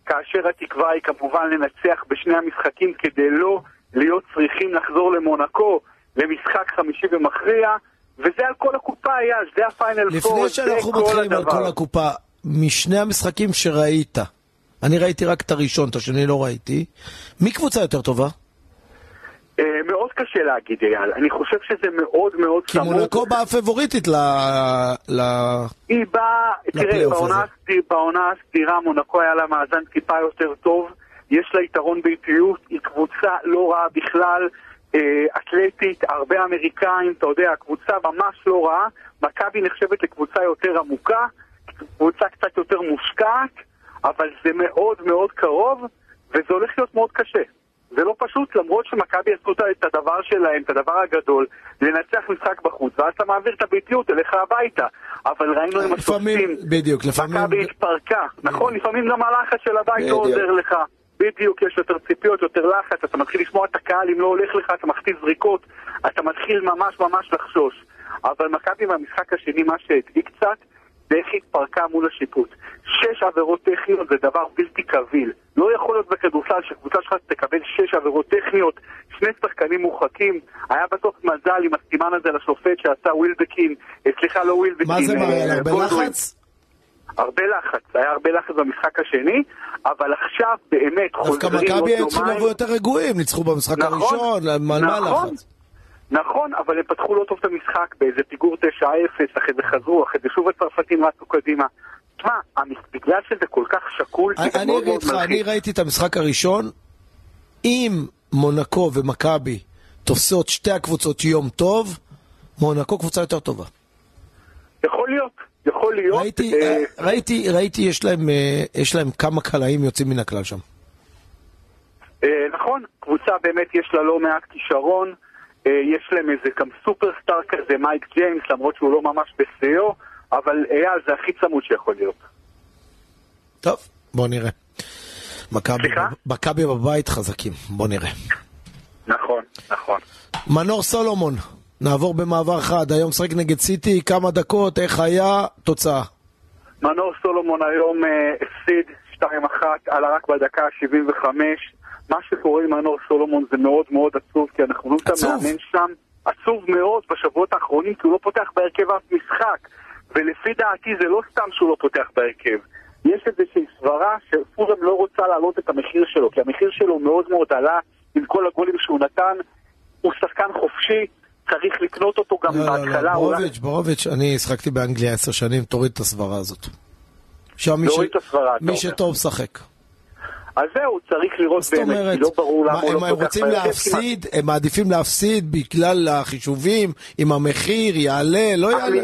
כאשר התקווה היא כמובן לנצח בשני המשחקים כדי לא להיות צריכים לחזור למונקו למשחק חמישי ומכריע, וזה על כל הקופה, אייל, זה הפיינל פור, לפני זה שאנחנו כל מתחילים על הדבר. כל הקופה, משני המשחקים שראית, אני ראיתי רק את הראשון, את השני לא ראיתי, מי קבוצה יותר טובה? אה, מאוד קשה להגיד, אייל. אני חושב שזה מאוד מאוד כי מונקו באה פבוריטית ל... ל... היא באה, תראה, בעונה הסדירה מונקו היה לה מאזן טיפה יותר טוב, יש לה יתרון באיטיות, היא קבוצה לא רעה בכלל, אה, אתלטית, הרבה אמריקאים, אתה יודע, קבוצה ממש לא רעה, מכבי נחשבת לקבוצה יותר עמוקה, קבוצה קצת יותר מושקעת, אבל זה מאוד מאוד קרוב, וזה הולך להיות מאוד קשה. זה לא פשוט, למרות שמכבי עשו את- הדבר שלהם, את הדבר הגדול, לנצח משחק בחוץ, ואז אתה מעביר את הביתיות אליך הביתה. אבל ראינו עם השופטים, בדיוק, לפעמים... מכבי התפרקה. נכון, לפעמים גם הלחץ של הבית לא. עוזר לך. בדיוק, יש יותר ציפיות, יותר לחץ, אתה מתחיל לשמוע את הקהל, אם לא הולך לך, אתה מחטיא זריקות, אתה מתחיל ממש ממש לחשוש. אבל מכבי במשחק השני, מה שהדאיג קצת, זה איך התפרקה מול השיפוט. שש עבירות טכניות זה דבר בלתי קביל. לא יכול להיות בכדורסל שקבוצה שלך תקבל שש עבירות טכניות, שני שחקנים מורחקים. היה בסוף מזל עם הסימן הזה לשופט שעשה ווילבקין, אה, סליחה, לא ווילבקין, מה זה אה, מראה? הרבה. לחץ? הרבה לחץ, היה הרבה לחץ במשחק השני, אבל עכשיו באמת דווקא חוזרים עוד מכבי היו צריכים יומיים. לבוא יותר רגועים, ניצחו במשחק נכון, הראשון, על מה נכון. לחץ? נכון, אבל הם פתחו לא טוב את המשחק באיזה פיגור 9-0, אחרי זה חזרו, אחרי זה שוב הצרפתים רצו קדימה. תשמע, בגלל שזה כל כך שקול, זה אני מאוד אגיד לך, אני. ראיתי את המשחק הראשון, אם מונקו ומכבי תופסות שתי הקבוצות יום טוב, מונקו קבוצה יותר טובה. יכול להיות, יכול להיות. ראיתי, אה, ראיתי, ראיתי, יש להם, אה, יש להם כמה קלעים יוצאים מן הכלל שם. אה, נכון, קבוצה באמת יש לה לא מעט כישרון, אה, יש להם איזה גם סופרסטאר כזה, מייק ג'יימס, למרות שהוא לא ממש בשיאו, אבל אייל זה הכי צמוד שיכול להיות. טוב, בוא נראה. מכבי בבית חזקים, בוא נראה. נכון, נכון. מנור סולומון, נעבור במעבר חד, היום משחק נגד סיטי, כמה דקות, איך היה, תוצאה. מנור סולומון היום אה, הפסיד 2-1, עלה רק בדקה ה-75. מה שקורה עם מנור סולומון זה מאוד מאוד עצוב, כי אנחנו רואים את עצוב. המאמן שם עצוב מאוד בשבועות האחרונים, כי הוא לא פותח בהרכב אף משחק. ולפי דעתי זה לא סתם שהוא לא פותח בהרכב. יש איזושהי סברה שפורם לא רוצה להעלות את המחיר שלו, כי המחיר שלו מאוד מאוד עלה עם כל הגולים שהוא נתן. הוא שחקן חופשי, צריך לקנות אותו גם לא, לא, בהתחלה. לא, אולי- בורוביץ', בורוביץ', אני שחקתי באנגליה עשר שנים, תוריד את הסברה הזאת. שם מי, את הסברה, מי. שטוב משחק. אז זהו, צריך לראות באמת, אומרת, כי לא ברור למה מה, הוא הם, לא הם פותח רוצים בהרכב כמעט. להפסיד, הם מעדיפים להפסיד בגלל החישובים, אם המחיר יעלה, לא יעלה.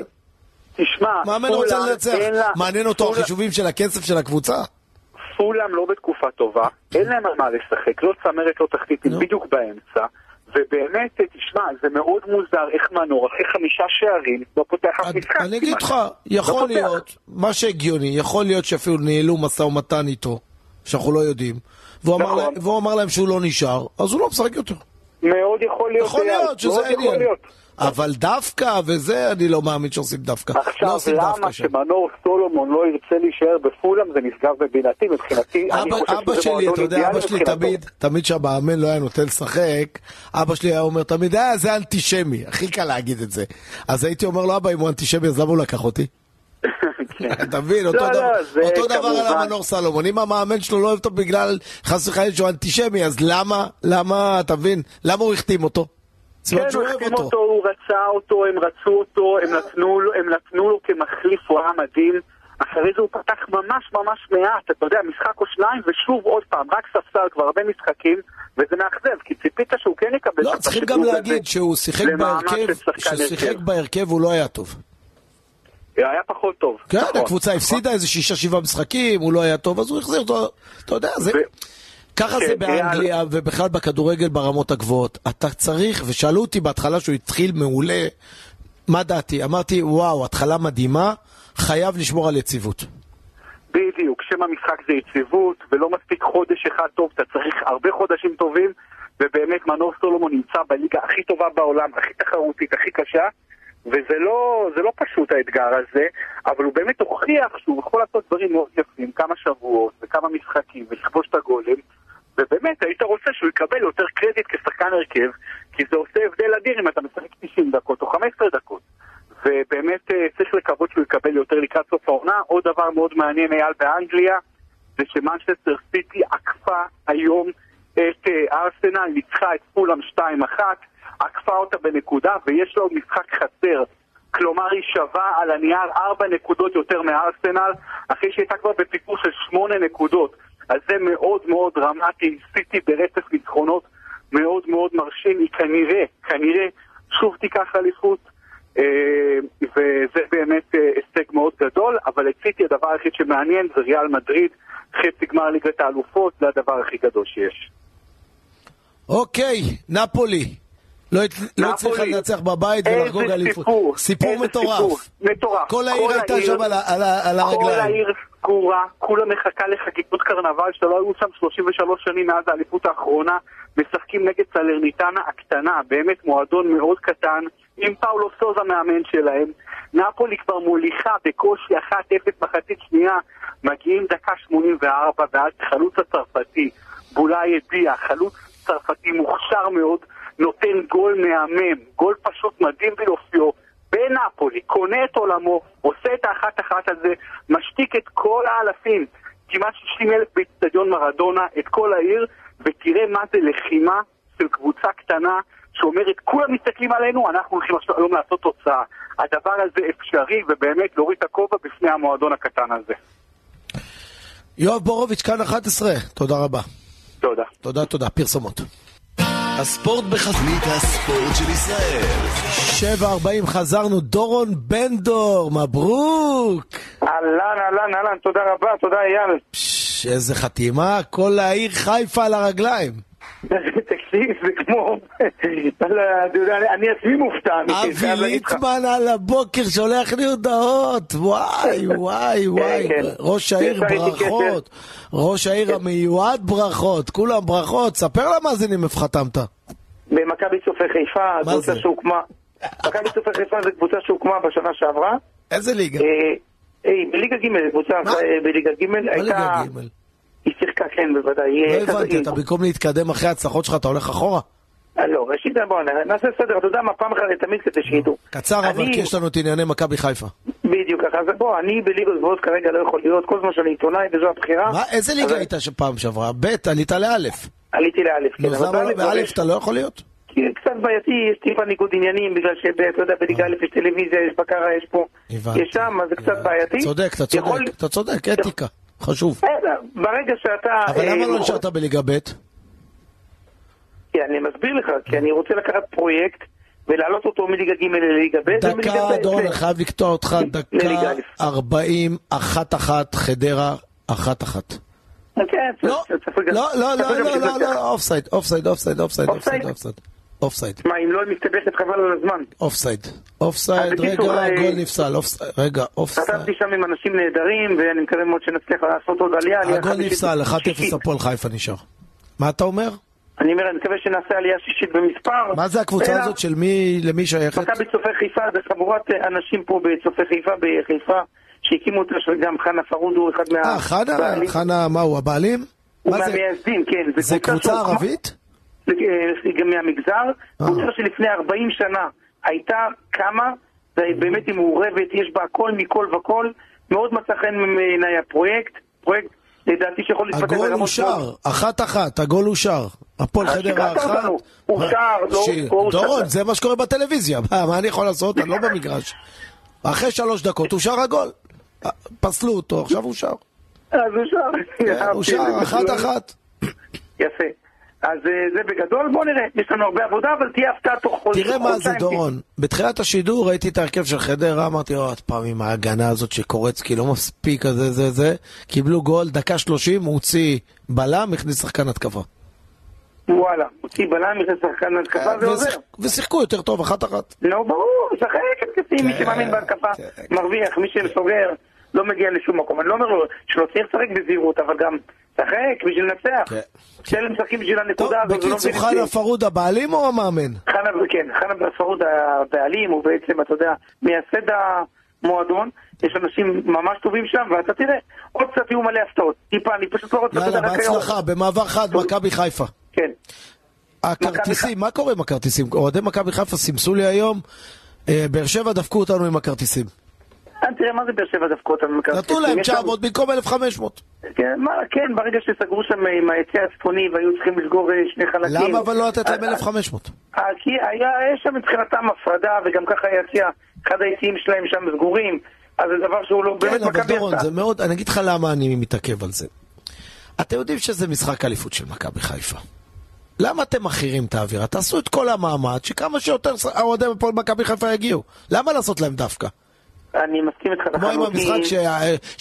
תשמע, מאמן רוצה לנצח, מעניין אותו החישובים של הכסף של הקבוצה? פולאם לא בתקופה טובה, אין להם על מה לשחק, לא צמרת, לא תחתית, הם. בדיוק באמצע. ובאמת, תשמע, זה מאוד מוזר איך מנור, אחרי חמישה שערים, לא פותח אף משחק. אני אגיד. לך, לא יכול פותח. להיות, מה שהגיוני, יכול להיות שאפילו ניהלו משא ומתן איתו, שאנחנו לא יודעים, והוא אמר נכון. להם- והוא אמר להם שהוא לא נשאר, אז הוא לא משחק יותר. מאוד יכול להיות, יכול להיות שזה העניין. אבל דווקא וזה, אני לא מאמין שעושים דווקא. לא עכשיו, דווקא למה שם. שמנור סולומון לא ירצה להישאר בפולאם זה נשגב בבינתי, מבחינתי, אני אבא, חושב אבא שזה שלי, מועדון אתה יודע, אידיאלי אבא שלי. תמיד, תמיד כשהמאמן לא היה נותן לשחק, אבא שלי היה אומר תמיד, אה, זה אנטישמי, הכי קל להגיד את זה. אז הייתי אומר לו, אבא, אם הוא אנטישמי, אז למה הוא לקח אותי? כן. אתה מבין, אותו לא, דבר- לא, על. המנור סלומון. אם המאמן שלו לא אוהב אותו בגלל חס וחלילה שהוא אנטישמי, אז למה, למה, אתה מבין, למה הוא החתים אותו? כן, שהוא הוא אוהב החתים אותו. אותו, הוא רצה אותו, הם רצו אותו, הם נתנו לו- הם נתנו לו כמחליף, הוא היה מדהים. אחרי זה הוא פתח ממש ממש מעט, אתה יודע, משחק או שניים, ושוב עוד פעם, רק ספסל כבר הרבה משחקים, וזה מאכזב, כי ציפית שהוא כן יקבל לא, צריכים גם להגיד שהוא שיחק בהרכב, של שחקן כשהוא שיחק הרכב. בהרכב הוא לא היה טוב. היה פחות טוב. כן, נכון, הקבוצה נכון. הפסידה איזה שישה שבעה משחקים, הוא לא היה טוב, אז הוא החזיר אותו, אתה יודע, זה... ככה כן, זה באנגליה יאללה. ובכלל בכדורגל ברמות הגבוהות. אתה צריך, ושאלו אותי בהתחלה שהוא התחיל מעולה, מה דעתי? אמרתי, וואו, התחלה מדהימה, חייב לשמור על יציבות. בדיוק, שם המשחק זה יציבות, ולא מספיק חודש אחד טוב, אתה צריך הרבה חודשים טובים, ובאמת מנור סולומון נמצא בליגה הכי טובה בעולם, הכי תחרותית, הכי קשה, וזה לא, זה לא פשוט האתגר הזה, אבל הוא באמת הוכיח שהוא יכול לעשות דברים מאוד יפים, כמה שבועות וכמה משחקים ולכבוש את הגולים, ובאמת היית רוצה שהוא יקבל יותר קרדיט כשחקן הרכב, כי זה עושה הבדל אדיר אם אתה משחק 90 דקות או 15 דקות. ובאמת אה, צריך לקוות שהוא יקבל יותר לקראת סוף העונה. עוד דבר מאוד מעניין אייל באנגליה, זה שמנצ'סטר סיטי עקפה היום את אה, ארסנל, ניצחה את פולאם 2-1, עקפה אותה בנקודה, ויש עוד משחק חסר. כלומר, היא שווה על הנייר 4 נקודות יותר מארסנל, אחרי שהייתה כבר בפיגור של 8 נקודות. אז זה מאוד מאוד דרמטי, סיטי ברצף ניצחונות מאוד מאוד מרשים, היא כנראה, כנראה, שוב תיקח אליפות, אה, וזה באמת אה, הישג מאוד גדול, אבל את סיטי הדבר היחיד שמעניין זה ריאל מדריד, חצי גמר ליגת האלופות, זה הדבר הכי גדול שיש. אוקיי, נפולי. לא לא הצליחה. לנצח בבית ולחגוג אליפות. סיפור, מטורף. מטורף. כל העיר הייתה שם על ה- על ה- על כל הרגליים. העיר סגורה, כולה מחכה לחגיגות קרנבל שלא היו שם 33 שנים מאז האליפות האחרונה, משחקים נגד סלרניטנה הקטנה, באמת מועדון מאוד קטן, עם פאולו סוזה מאמן שלהם. נפולי כבר מוליכה בקושי 1-0 מחצית שנייה, מגיעים דקה 84 ואז חלוץ הצרפתי, בולאי הביע, חלוץ צרפתי מוכשר מאוד, נותן גול מהמם, גול פשוט מדהים ביופיו, בנפולי, קונה את עולמו, עושה את האחת אחת הזה, משתיק את כל האלפים, כמעט 60 אלף באצטדיון מרדונה, את כל העיר, ותראה מה זה לחימה של קבוצה קטנה שאומרת, כולם מסתכלים עלינו, אנחנו הולכים עכשיו היום לעשות תוצאה. הדבר הזה אפשרי, ובאמת להוריד את הכובע בפני המועדון הקטן הזה. יואב בורוביץ', כאן 11. תודה רבה. תודה. תודה, תודה. פרסומות. הספורט בחזית הספורט של ישראל. 7.40 חזרנו, דורון בן דור, מברוק! אהלן, אהלן, אהלן, תודה רבה, תודה אייל. פש, איזה חתימה, כל העיר חיפה על הרגליים. תקשיב, זה כמו... אתה יודע, אני עצמי מופתע. אני אבי. ליטמן על הבוקר שולח לי הודעות, וואי, וואי, וואי. כן. ראש העיר. ברכות, ראש העיר המיועד ברכות, כולם ברכות. ספר למאזינים איפה חתמת. במכבי צופי חיפה, מה קבוצה? שהוקמה... מכבי צופי חיפה זו קבוצה שהוקמה בשנה שעברה. איזה ליגה? אה, אה, בליגה ג', קבוצה מה? אה, בליגה ג' מה הייתה... ליגה ג'? היא שיחקה, כן, בוודאי. לא הייתה- הבנתי, אתה במקום להתקדם אחרי ההצלחות שלך, אתה הולך אחורה? אה, לא, ראשית, בוא נעשה סדר, אתה יודע מה, פעם אחת לתמיד כדי שידעו. קצר, אבל כי יש לנו את ענייני מכבי חיפה. בדיוק ככה, אז בוא, אני בליגות גבוהות כרגע לא יכול להיות, כל זמן שאני עיתונאי וזו הבחירה. מה, איזה ליגה אבל היית שפעם שעברה? ב', עלית לאלף. עליתי לאלף, כן. אז למה לא באלף יש- אתה לא יכול להיות? קצת בעייתי, יש טיפה ניגוד עניינים, בגלל שאתה יודע, בליגה א' יש טלוויזיה, יש בקרה, יש פה. יש שם, אז זה קצת הבנתי. בעייתי. צודק, אתה צודק, אתה צודק, אתיקה, חשוב. בסדר, ברגע שאתה... אבל אה, למה לא נשארת בליגה ב'? כי אני מסביר לך, כי אני רוצה לקחת פרויקט ולהעלות אותו מליגה ג' לליגה ב'. דקה, דורון, ל- אני חייב לקטוע אותך, דקה לליגה א'. 40, אחת אחת, חדרה, אחת אחת. כן, לא, לא, לא, לא, לא, לא. לא, אופסייד, אופסייד, אופסייד, אופסייד, אופסייד, אופסייד? מה, אם לא מסתבכת חבל על הזמן. אופסייד, אופסייד, רגע, אה, גול נפסל, רגע, אופסייד. חשבתי שם עם אנשים נהדרים, ואני מקווה מאוד שנצליח לעשות עוד עלייה. הגול נפסל, 1-0 שישית. הפועל חיפה נשאר. מה אתה אומר? אני אומר, אני מקווה שנעשה עלייה שישית במספר. מה זה הקבוצה הזאת של מי, למי שייכת? מכבי צופי חיפה זה חבורת אה, אנשים פה בצופי חיפה בחיפה שהקימו אותה, שגם חנה פרוד הוא אחד מה... אה, חנה. חנה, מה הוא, הבעלים? הוא? מהמייסדים, כן. זה קבוצה ערבית? אה, גם מהמגזר. אה. קבוצה שלפני 40 שנה הייתה קמה, ובאמת היא מעורבת, יש בה הכל מכל וכל. מאוד מצא חן בעיניי הפרויקט. פרויקט, לדעתי, שיכול להתפתח הגול אושר, מאוד. אחת אחת, הגול אושר. הפועל אה, חדרה אחת. אושר, לא-. דורון, זה מה שקורה בטלוויזיה, מה אני יכול לעשות? אני לא במגרש. אחרי שלוש דקות אושר הגול. אה, פסלו אותו, עכשיו אושר. אז אושר. כן, אושר, את זה. אחת אחת. יפה. אז אה, זה בגדול, בוא נראה, יש לנו הרבה עבודה, אבל תהיה הפתעה תוך חודש. תראה מה זה. דורון, בתחילת השידור ראיתי את ההרכב של חדרה, אמרתי עוד פעם עם ההגנה הזאת שקורצקי לא מספיק, הזה זה זה, קיבלו גול, דקה שלושים, הוא הוציא בלם, הכניס שחקן התקפה. וואלה, הוציא בלם, נכנס שחקן התקפה, זה עוזר. ושיח- ושיחקו יותר טוב, אחת אחת. נו, ברור, שחק התקפי, מי כן, שמאמין בהתקפה כן. מרוויח, מי שסוגר לא מגיע לשום מקום. אני לא אומר לו שלא צריך לשחק בזהירות, אבל גם שחק בשביל לנצח. כן. שאלה משחקים בשביל טוב, הנקודה הזאת. ולא בקיצור, מבינים חנה פרוד הבעלים או המאמן? חנה, כן, חנה פרוד הבעלים, הוא בעצם, אתה יודע, מייסד המועדון. יש אנשים ממש טובים שם, ואתה תראה, עוד קצת יהיו מלא הפתעות. טיפה, אני פשוט לא רוצה יאללה. בהצלחה, במעבר חד, מכבי חיפה. כן. הכרטיסים, מה קורה עם הכרטיסים? אוהדי מכבי חיפה סימסו לי היום, אה, באר שבע דפקו אותנו עם הכרטיסים. אה, תראה, מה זה באר שבע דפקו אותנו? נתנו להם יש שם- 900 במקום 1,500. כן, כן, ברגע שסגרו שם עם היציע הצפוני והיו צריכים לסגור אה, שני חלקים. למה אבל לא לתת להם אה, 1,500? אה, כי היה, שם מבחינתם הפרדה, וגם ככה היציע, אחד היציעים שלהם שם סגורים, אז זה דבר שהוא לא באמת כן, אבל מכבי דורון, עשתה. זה מאוד, אני אגיד לך למה אני מתעכב על זה. אתם יודעים שזה משחק אליפות של מכבי חיפה. למה אתם מכירים את האווירה? תעשו את כל המאמץ, שכמה שיותר אוהדי הפועל מכבי חיפה יגיעו. למה לעשות להם דווקא? אני מסכים איתך כמו עם המשחק ש-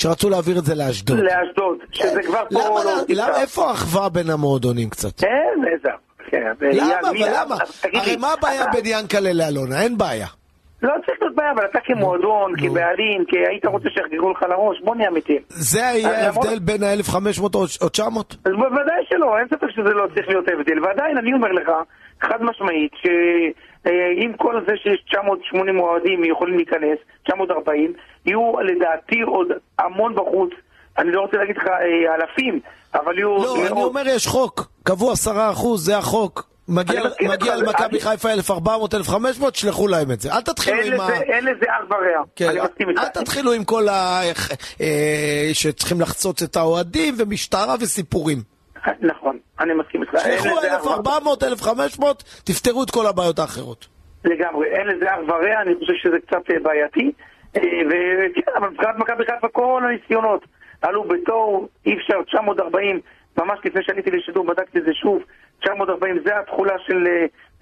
שרצו להעביר את זה לאשדוד. לאשדוד, שזה כבר פה למה, לא למה, נמצא. איפה האחווה בין המועדונים קצת? אין, איזה... כן, למה, למה? תגיד הרי מה הבעיה בין ינקלה לאלונה? אין בעיה. לא צריך להיות בעיה, אבל אתה כמועדון, כבעלים, כי היית רוצה שיחגגו לך לראש, בוא נהיה אמיתיים. זה יהיה ההבדל בין ה-1500 או 900? אז בוודאי שלא, אין ספק שזה לא צריך להיות הבדל. ועדיין אני אומר לך, חד משמעית, שעם כל זה שיש 980 אוהדים יכולים להיכנס, 940, יהיו לדעתי עוד המון בחוץ, אני לא רוצה להגיד לך אה, אלפים, אבל יהיו לא, אני מאות. אומר יש חוק, קבעו 10 אחוז, זה החוק. מגיע למכבי חיפה 1400, 1500, תשלחו להם את זה. אל תתחילו עם ה... אין לזה אח ורע, כן. אל תתחילו עם כל ה... אה, שצריכים לחצות את האוהדים ומשטרה וסיפורים. נכון, אני מסכים איתך. ורע. 1400, 1500, תפתרו את כל הבעיות האחרות. לגמרי, אין לזה אח ורע, אני חושב שזה קצת אה, בעייתי. אה, וכן, אבל מבחינת מכבי חיפה כל הניסיונות עלו בתוהו, אי אפשר, 940, ממש לפני שעליתי לשידור בדקתי את זה שוב, 940 זה התכולה של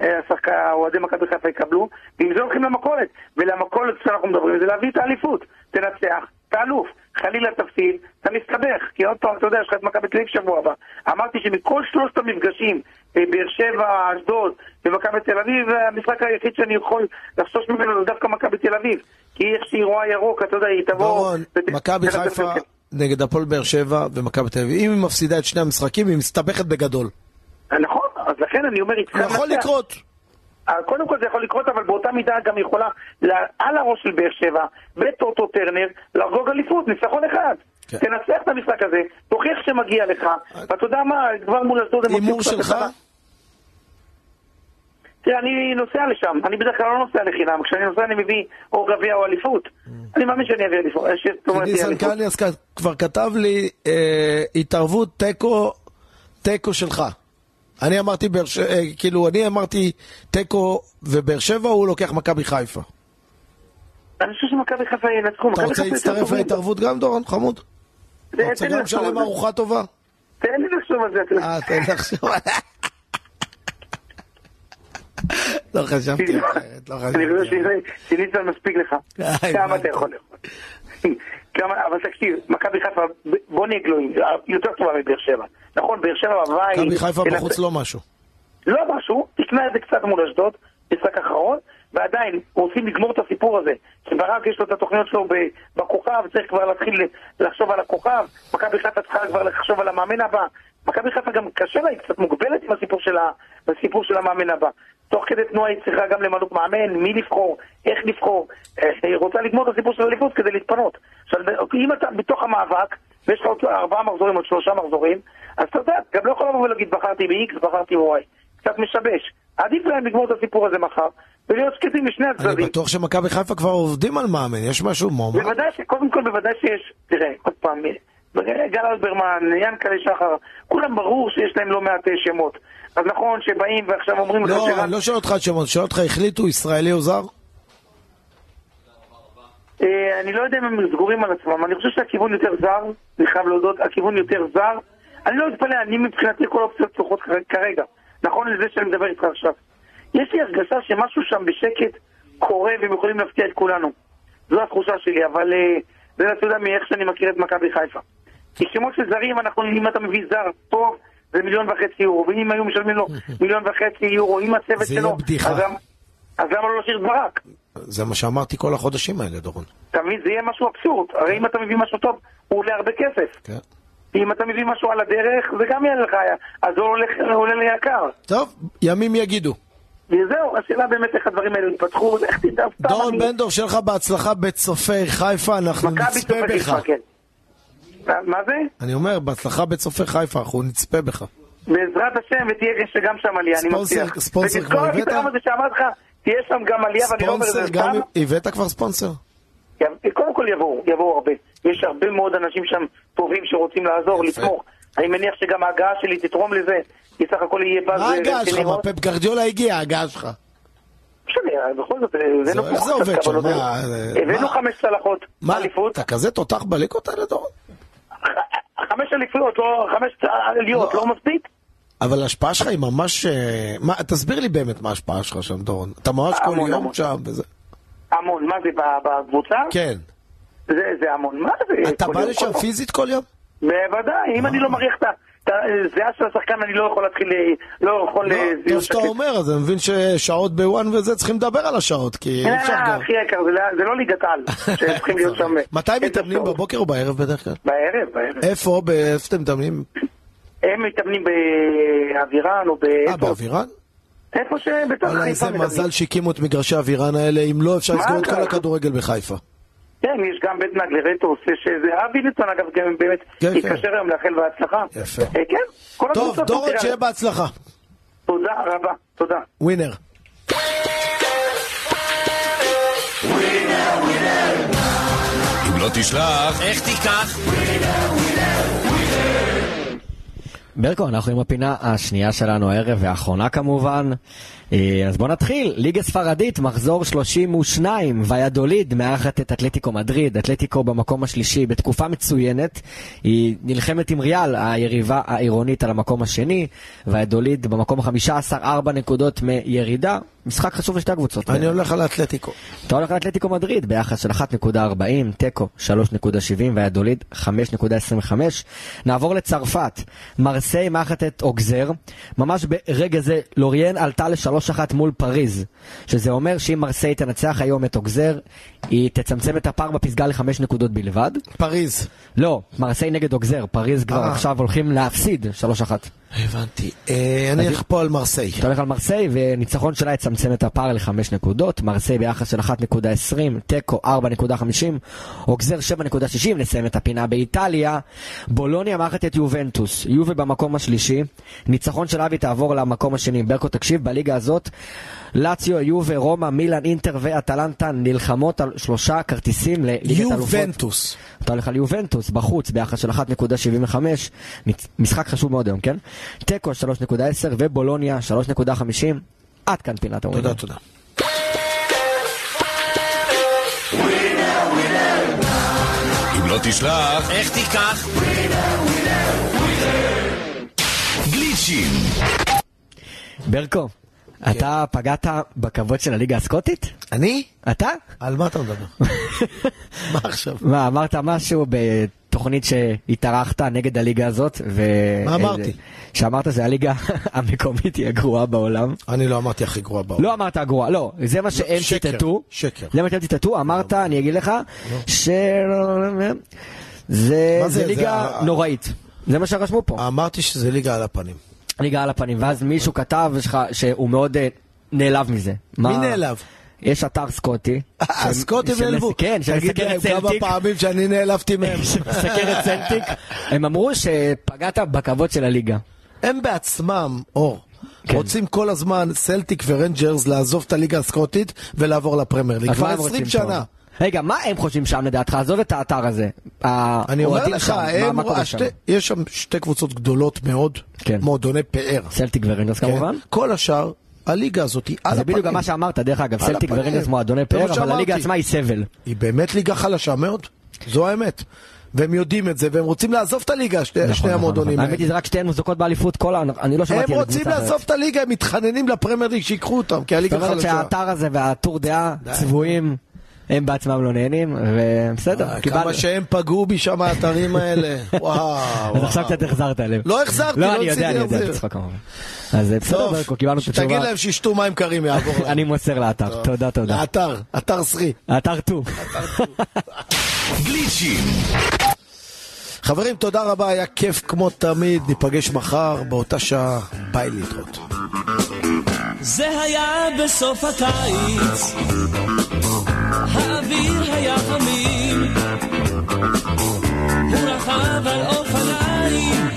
אה, השחקן, אוהדי מכבי חיפה יקבלו, ועם זה הולכים למכולת, ולמכולת שאנחנו מדברים זה להביא את האליפות, תנצח, תאלוף, חלילה תפסיד, אתה מסתבך, כי עוד פעם, אתה יודע, יש לך את מכבי תל אביב שבוע הבא. אמרתי שמכל שלושת המפגשים, אה, באר שבע, אשדוד ומכבי תל אביב, המשחק היחיד שאני יכול לחשוש ממנו זה דווקא מכבי תל אביב. כי איך שהיא רואה ירוק, אתה יודע, היא תבוא... דורון, מכבי חיפה. נגד הפועל באר שבע ומכבי תל אביב. אם היא מפסידה את שני המשחקים, היא מסתבכת בגדול. נכון, אז לכן אני אומר, יכול. לקרות. אה, קודם כל זה יכול לקרות, אבל באותה מידה גם יכולה, לה- על הראש של באר שבע, בטוטו טרנר, לחגוג אליפות, ניצחון אחד. כן. תנצח את המשחק הזה, תוכיח שמגיע לך, ואתה יודע מה, כבר מול אשדוד הם הימור שלך? תראה, אני נוסע לשם, אני בדרך כלל לא נוסע לחינם, כשאני נוסע אני מביא או גביע או אליפות. אני מאמין שאני אביא אליפות. אה, ניסן כ- כבר כתב לי אה, התערבות תיקו, תיקו שלך. אני אמרתי, ש- אה, כאילו, אני אמרתי תיקו ובאר שבע, הוא לוקח מכבי חיפה. אני חושב שמכבי חיפה ינצחו. אתה רוצה להצטרף. להתערבות גם, דורון? חמוד? אתה רוצה לי גם על לשלם זה. ארוחה טובה? תן לי לחשוב על זה. אה, תן לחשוב. לא חשבתי אחרת, לא אני חושב חשבתי. שניצן מספיק לך. די, כמה. אתה יכול לאכול. כמה, אבל תקשיב, מכבי חיפה, בוא נהיה גלויים, יותר טובה מבאר שבע. נכון, באר שבע בבית... מכבי חיפה בחוץ לא משהו. לא משהו, תקנה את זה קצת מול אשדוד, משחק אחרון, ועדיין רוצים לגמור את הסיפור הזה. שברק יש לו את התוכניות שלו בכוכב, צריך כבר להתחיל לחשוב על הכוכב, מכבי חיפה צריכה כבר לחשוב על המאמן הבא. מכבי חיפה גם קשה לה, היא קצת מוגבלת עם הסיפור של, ה- הסיפור של המאמן הבא. תוך כדי תנועה היא צריכה גם למנות מאמן, מי לבחור, איך לבחור. אה, היא רוצה לגמור את הסיפור של האליפות כדי להתפנות. עכשיו, אם אתה בתוך המאבק, ויש לך עוד ארבעה מחזורים, עוד שלושה מחזורים, אז אתה יודע, גם לא יכול לבוא ולהגיד בחרתי ב-X, בחרתי ב-Y. קצת משבש. עדיף להם לגמור את הסיפור הזה מחר, ולהיות שקטים משני אני הצדדים. בטוח שמכבי חיפה כבר עובדים על מאמן, יש משהו מועמד? בוודאי. קודם כל בוודאי שיש, תראה, עוד פעם, גל אלברמן, ינקלה שחר, כולם ברור שיש להם לא מעט שמות. אז נכון שבאים ועכשיו אומרים לך לא, אני לא שואל אותך שמות, שואל אותך, החליטו ישראלי או זר? אה, אני לא יודע אם הם סגורים על עצמם, אני חושב שהכיוון יותר זר, אני חייב להודות, הכיוון יותר זר. אני לא אתפלא, אני מבחינתי כל האופציות פתוחות כרגע. נכון לזה שאני מדבר איתך עכשיו. יש לי הרגשה שמשהו שם בשקט קורה והם יכולים להפתיע את כולנו. זו התחושה שלי, אבל אה, זה אתה יודע מאיך שאני מכיר את מכבי חיפה. כי שמות של זרים, אנחנו, אם אתה מביא זר טוב, זה מיליון וחצי יורו, ואם היו משלמים לו מיליון וחצי יורו עם הצוות זה יהיה שלו, בדיחה. אז אז למה לא להשאיר את ברק? זה מה שאמרתי כל החודשים האלה, דורון. אתה מבין? זה יהיה משהו אבסורד. הרי אם אתה מביא משהו טוב, הוא עולה הרבה כסף. כן. אם אתה מביא משהו על הדרך, זה גם יעלה לך, אז הולך, עולה לי יקר. טוב, ימים יגידו. וזהו, השאלה באמת איך הדברים האלה יתפתחו, איך תדע, דורון אני- בן דור, שיהיה לך בהצלחה בצופי חיפה, אנחנו נצפה בך. חיפה, כן. מה זה? אני אומר, בהצלחה בצופי חיפה, אנחנו נצפה בך. בעזרת השם, ותהיה שגם שם עלייה, אני מבטיח. ספונסר ותזכור כבר את הבאת? הפתרון הזה שאמרתי לך, תהיה שם גם עלייה, ואני לא אומר את זה גם סתם. הבאת כבר ספונסר? קודם כל יבואו, יבואו הרבה. יש הרבה מאוד אנשים שם טובים שרוצים לעזור. לתמוך. אני מניח שגם ההגעה שלי תתרום לזה, כי סך הכל יהיה באז... מה ההגעה שלך? מה. פפ גרדיולה הגיע, ההגעה שלך. משנה, בכל זאת, הבאנו אה, הבאנו? חמש צלחות, מה, אליפות, אתה כזה תותח בליגות האלה, דורון? חמש אליפויות, לא חמש עליות, לא. לא מספיק? אבל ההשפעה שלך היא ממש... אה, מה, תסביר לי באמת מה ההשפעה שלך שם, דורון. אתה ממש כל יום. שם וזה. המון, מה זה בקבוצה? כן. זה זה המון, מה זה? אתה בא לשם? פיזית כל יום? בוודאי, אם אני לא מריח את ה- את הזיעה של השחקן, אני לא יכול להתחיל, אה, לא יכול... לא, אה, טוב זיהוי שאתה. אומר, אז אני מבין ששעות בוואן וזה, צריכים לדבר על השעות, כי אי אפשר אה, גם. הכי יקר, זה לא- לא ליגת על, שצריכים להיות שם. מתי מתאמנים. בבוקר או בערב בדרך כלל? בערב, בערב. איפה? באיפה אתם מתאמנים? הם מתאמנים באבירן או אה, באיפה? באבירן? איפה שבתוך חיפה איזה מתאמנים. מזל שהקימו את מגרשי אבירן האלה, אם לא אפשר לסגור את? כל הכדורגל בחיפה. כן, יש גם בית נגלרטוס, שזה אבי ליטון אגב, גם באמת כן, התקשר היום לאחל בהצלחה. יפה. אה, כן, כל טוב, דורון, שיהיה בהצלחה. תודה רבה, תודה. ווינר. אם לא תשלח, איך תיקח? ברקו, אנחנו עם הפינה השנייה שלנו הערב והאחרונה כמובן. אה, אז בוא נתחיל, ליגה ספרדית, מחזור 32, ויאדוליד מארחת את אתלטיקו מדריד, אתלטיקו במקום השלישי בתקופה מצוינת, היא נלחמת עם ריאל, היריבה העירונית על המקום השני, ויאדוליד במקום ה-15, 4 נקודות מירידה, משחק חשוב לשתי הקבוצות. אני הולך על האתלטיקו. אתה הולך לאתלטיקו מדריד ביחס של 1.40, תיקו 3.70 ויאדוליד 5.25. נעבור לצרפת, מרסיי מארחת את אוגזר, ממש ברגע זה לוריאן עלתה ל-3-1 מול פריז, שזה אומר שאם מרסיי תנצח היום את אוגזר, היא תצמצם את הפער בפסגה לחמש נקודות בלבד. פריז. לא, מרסיי נגד אוגזר, פריז כבר אה. עכשיו הולכים להפסיד 3-1. הבנתי. אה, אני אלך פה על מרסיי. אתה הולך על מרסיי, וניצחון שלה יצמצם את הפער לחמש נקודות. מרסיי ביחס של 1.20, תיקו 4.50, אוגזר 7.60, נסיים את הפינה באיטליה. בולוניה מארחת את יובנטוס, יובה במקום השלישי. ניצחון של אבי תעבור למקום השני. ברקו, תקשיב, בליגה הזאת, לאציו, יובה, רומא, מילאן, אינטר ואטלנטה נלחמות על שלושה כרטיסים לליגת אלופות. יובנטוס. אתה הולך על יובנטוס בחוץ ביחס של 1.75, ניצ- משחק חשוב מאוד היום, כן? תיקו 3.10 ובולוניה 3.50. עד כאן פינת הווינר. תודה, תודה. אם לא תשלח, איך תיקח? גליצ'ים. ברקו, אתה פגעת בכבוד של הליגה הסקוטית? אני? אתה? על מה אתה מדבר? מה עכשיו? מה, אמרת משהו בתוכנית שהתארחת נגד הליגה הזאת? ו... מה אמרתי? שאמרת שהליגה המקומית היא הגרועה בעולם. אני לא אמרתי הכי גרוע בעולם. לא אמרת הגרועה, לא, זה מה שהם שקר, ציטטו. שקר. זה מה שהם ציטטו, אמרת, אני אגיד לך, ש... זה ליגה נוראית. זה מה שרשמו פה. אמרתי שזה ליגה על הפנים. ליגה על הפנים, ואז מישהו כתב שהוא מאוד אה, נעלב מזה. מי נעלב? יש אתר סקוטי. אה, שמס- נעלבו. כן, תגיד שמסקר להם את כמה סלטיק. פעמים שאני נעלבתי מהם. שמסקר את סלטיק. הם אמרו שפגעת בכבוד של הליגה. הם בעצמם, אור, כן. רוצים כל הזמן סלטיק ורנג'רס לעזוב את הליגה הסקוטית ולעבור לפרמייר ליג. כבר מה הם 20 רוצים פה? רגע, מה הם חושבים שם לדעתך? עזוב את האתר הזה. אני אומר לך, שם, הם- מה שם? יש שם שתי קבוצות גדולות מאוד, כן. מועדוני פאר. סלטיק ורנגרס כן? כמובן. כל השאר, הליגה הזאת היא על זה הפנים. בדיוק גם מה שאמרת, דרך אגב, סלטיק. ורנגרס מועדוני זה פאר, אבל הליגה. עצמה היא סבל. היא באמת ליגה חלשה מאוד, זו האמת. והם יודעים את זה, והם רוצים לעזוב את הליגה, שני נכון, שני נכון, המועדונים נכון. האלה. האמת היא זה רק שתיהן מוזיקות באליפות, כל ה... אני לא שמעתי הם על רוצים קבוצה אחרת. לעזוב את הליגה, הם מתחננים לפרמייר ליג שיקחו אותם, כי זאת הליגה אומרת חלשה. שהאתר הזה והטור דעה צבועים, הם בעצמם לא נהנים, ובסדר, אה, קיבלנו. כמה שהם פגעו בי שם האתרים האלה. וואו. אז עכשיו. קצת החזרת עליהם. לא החזרתי, לא, לא אני יודע, אני יודע, להחזיר. בצחוק כמובן. אז בסדר, טוב, ברקו, קיבלנו את שתגיד התשובה. להם שישתו מים קרים, יעבור להם. אני מוסר לאתר, תודה, תודה. לאתר, אתר סרי. האתר טו. גליצ'ים. חברים, תודה רבה, היה כיף כמו תמיד, ניפגש מחר באותה שעה, ביי להתראות. זה היה בסוף הקיץ, האוויר היה חמים, הוא רכב על אופניים,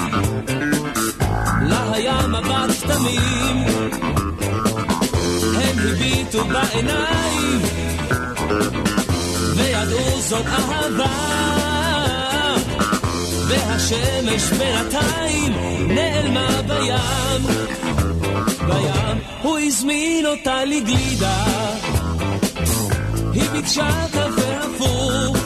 לה היה מבט תמים, הם הביטו בעיניים, וידעו זאת אהבה. והשמש בינתיים נעלמה בים. בים הוא הזמין אותה לגלידה, He be child of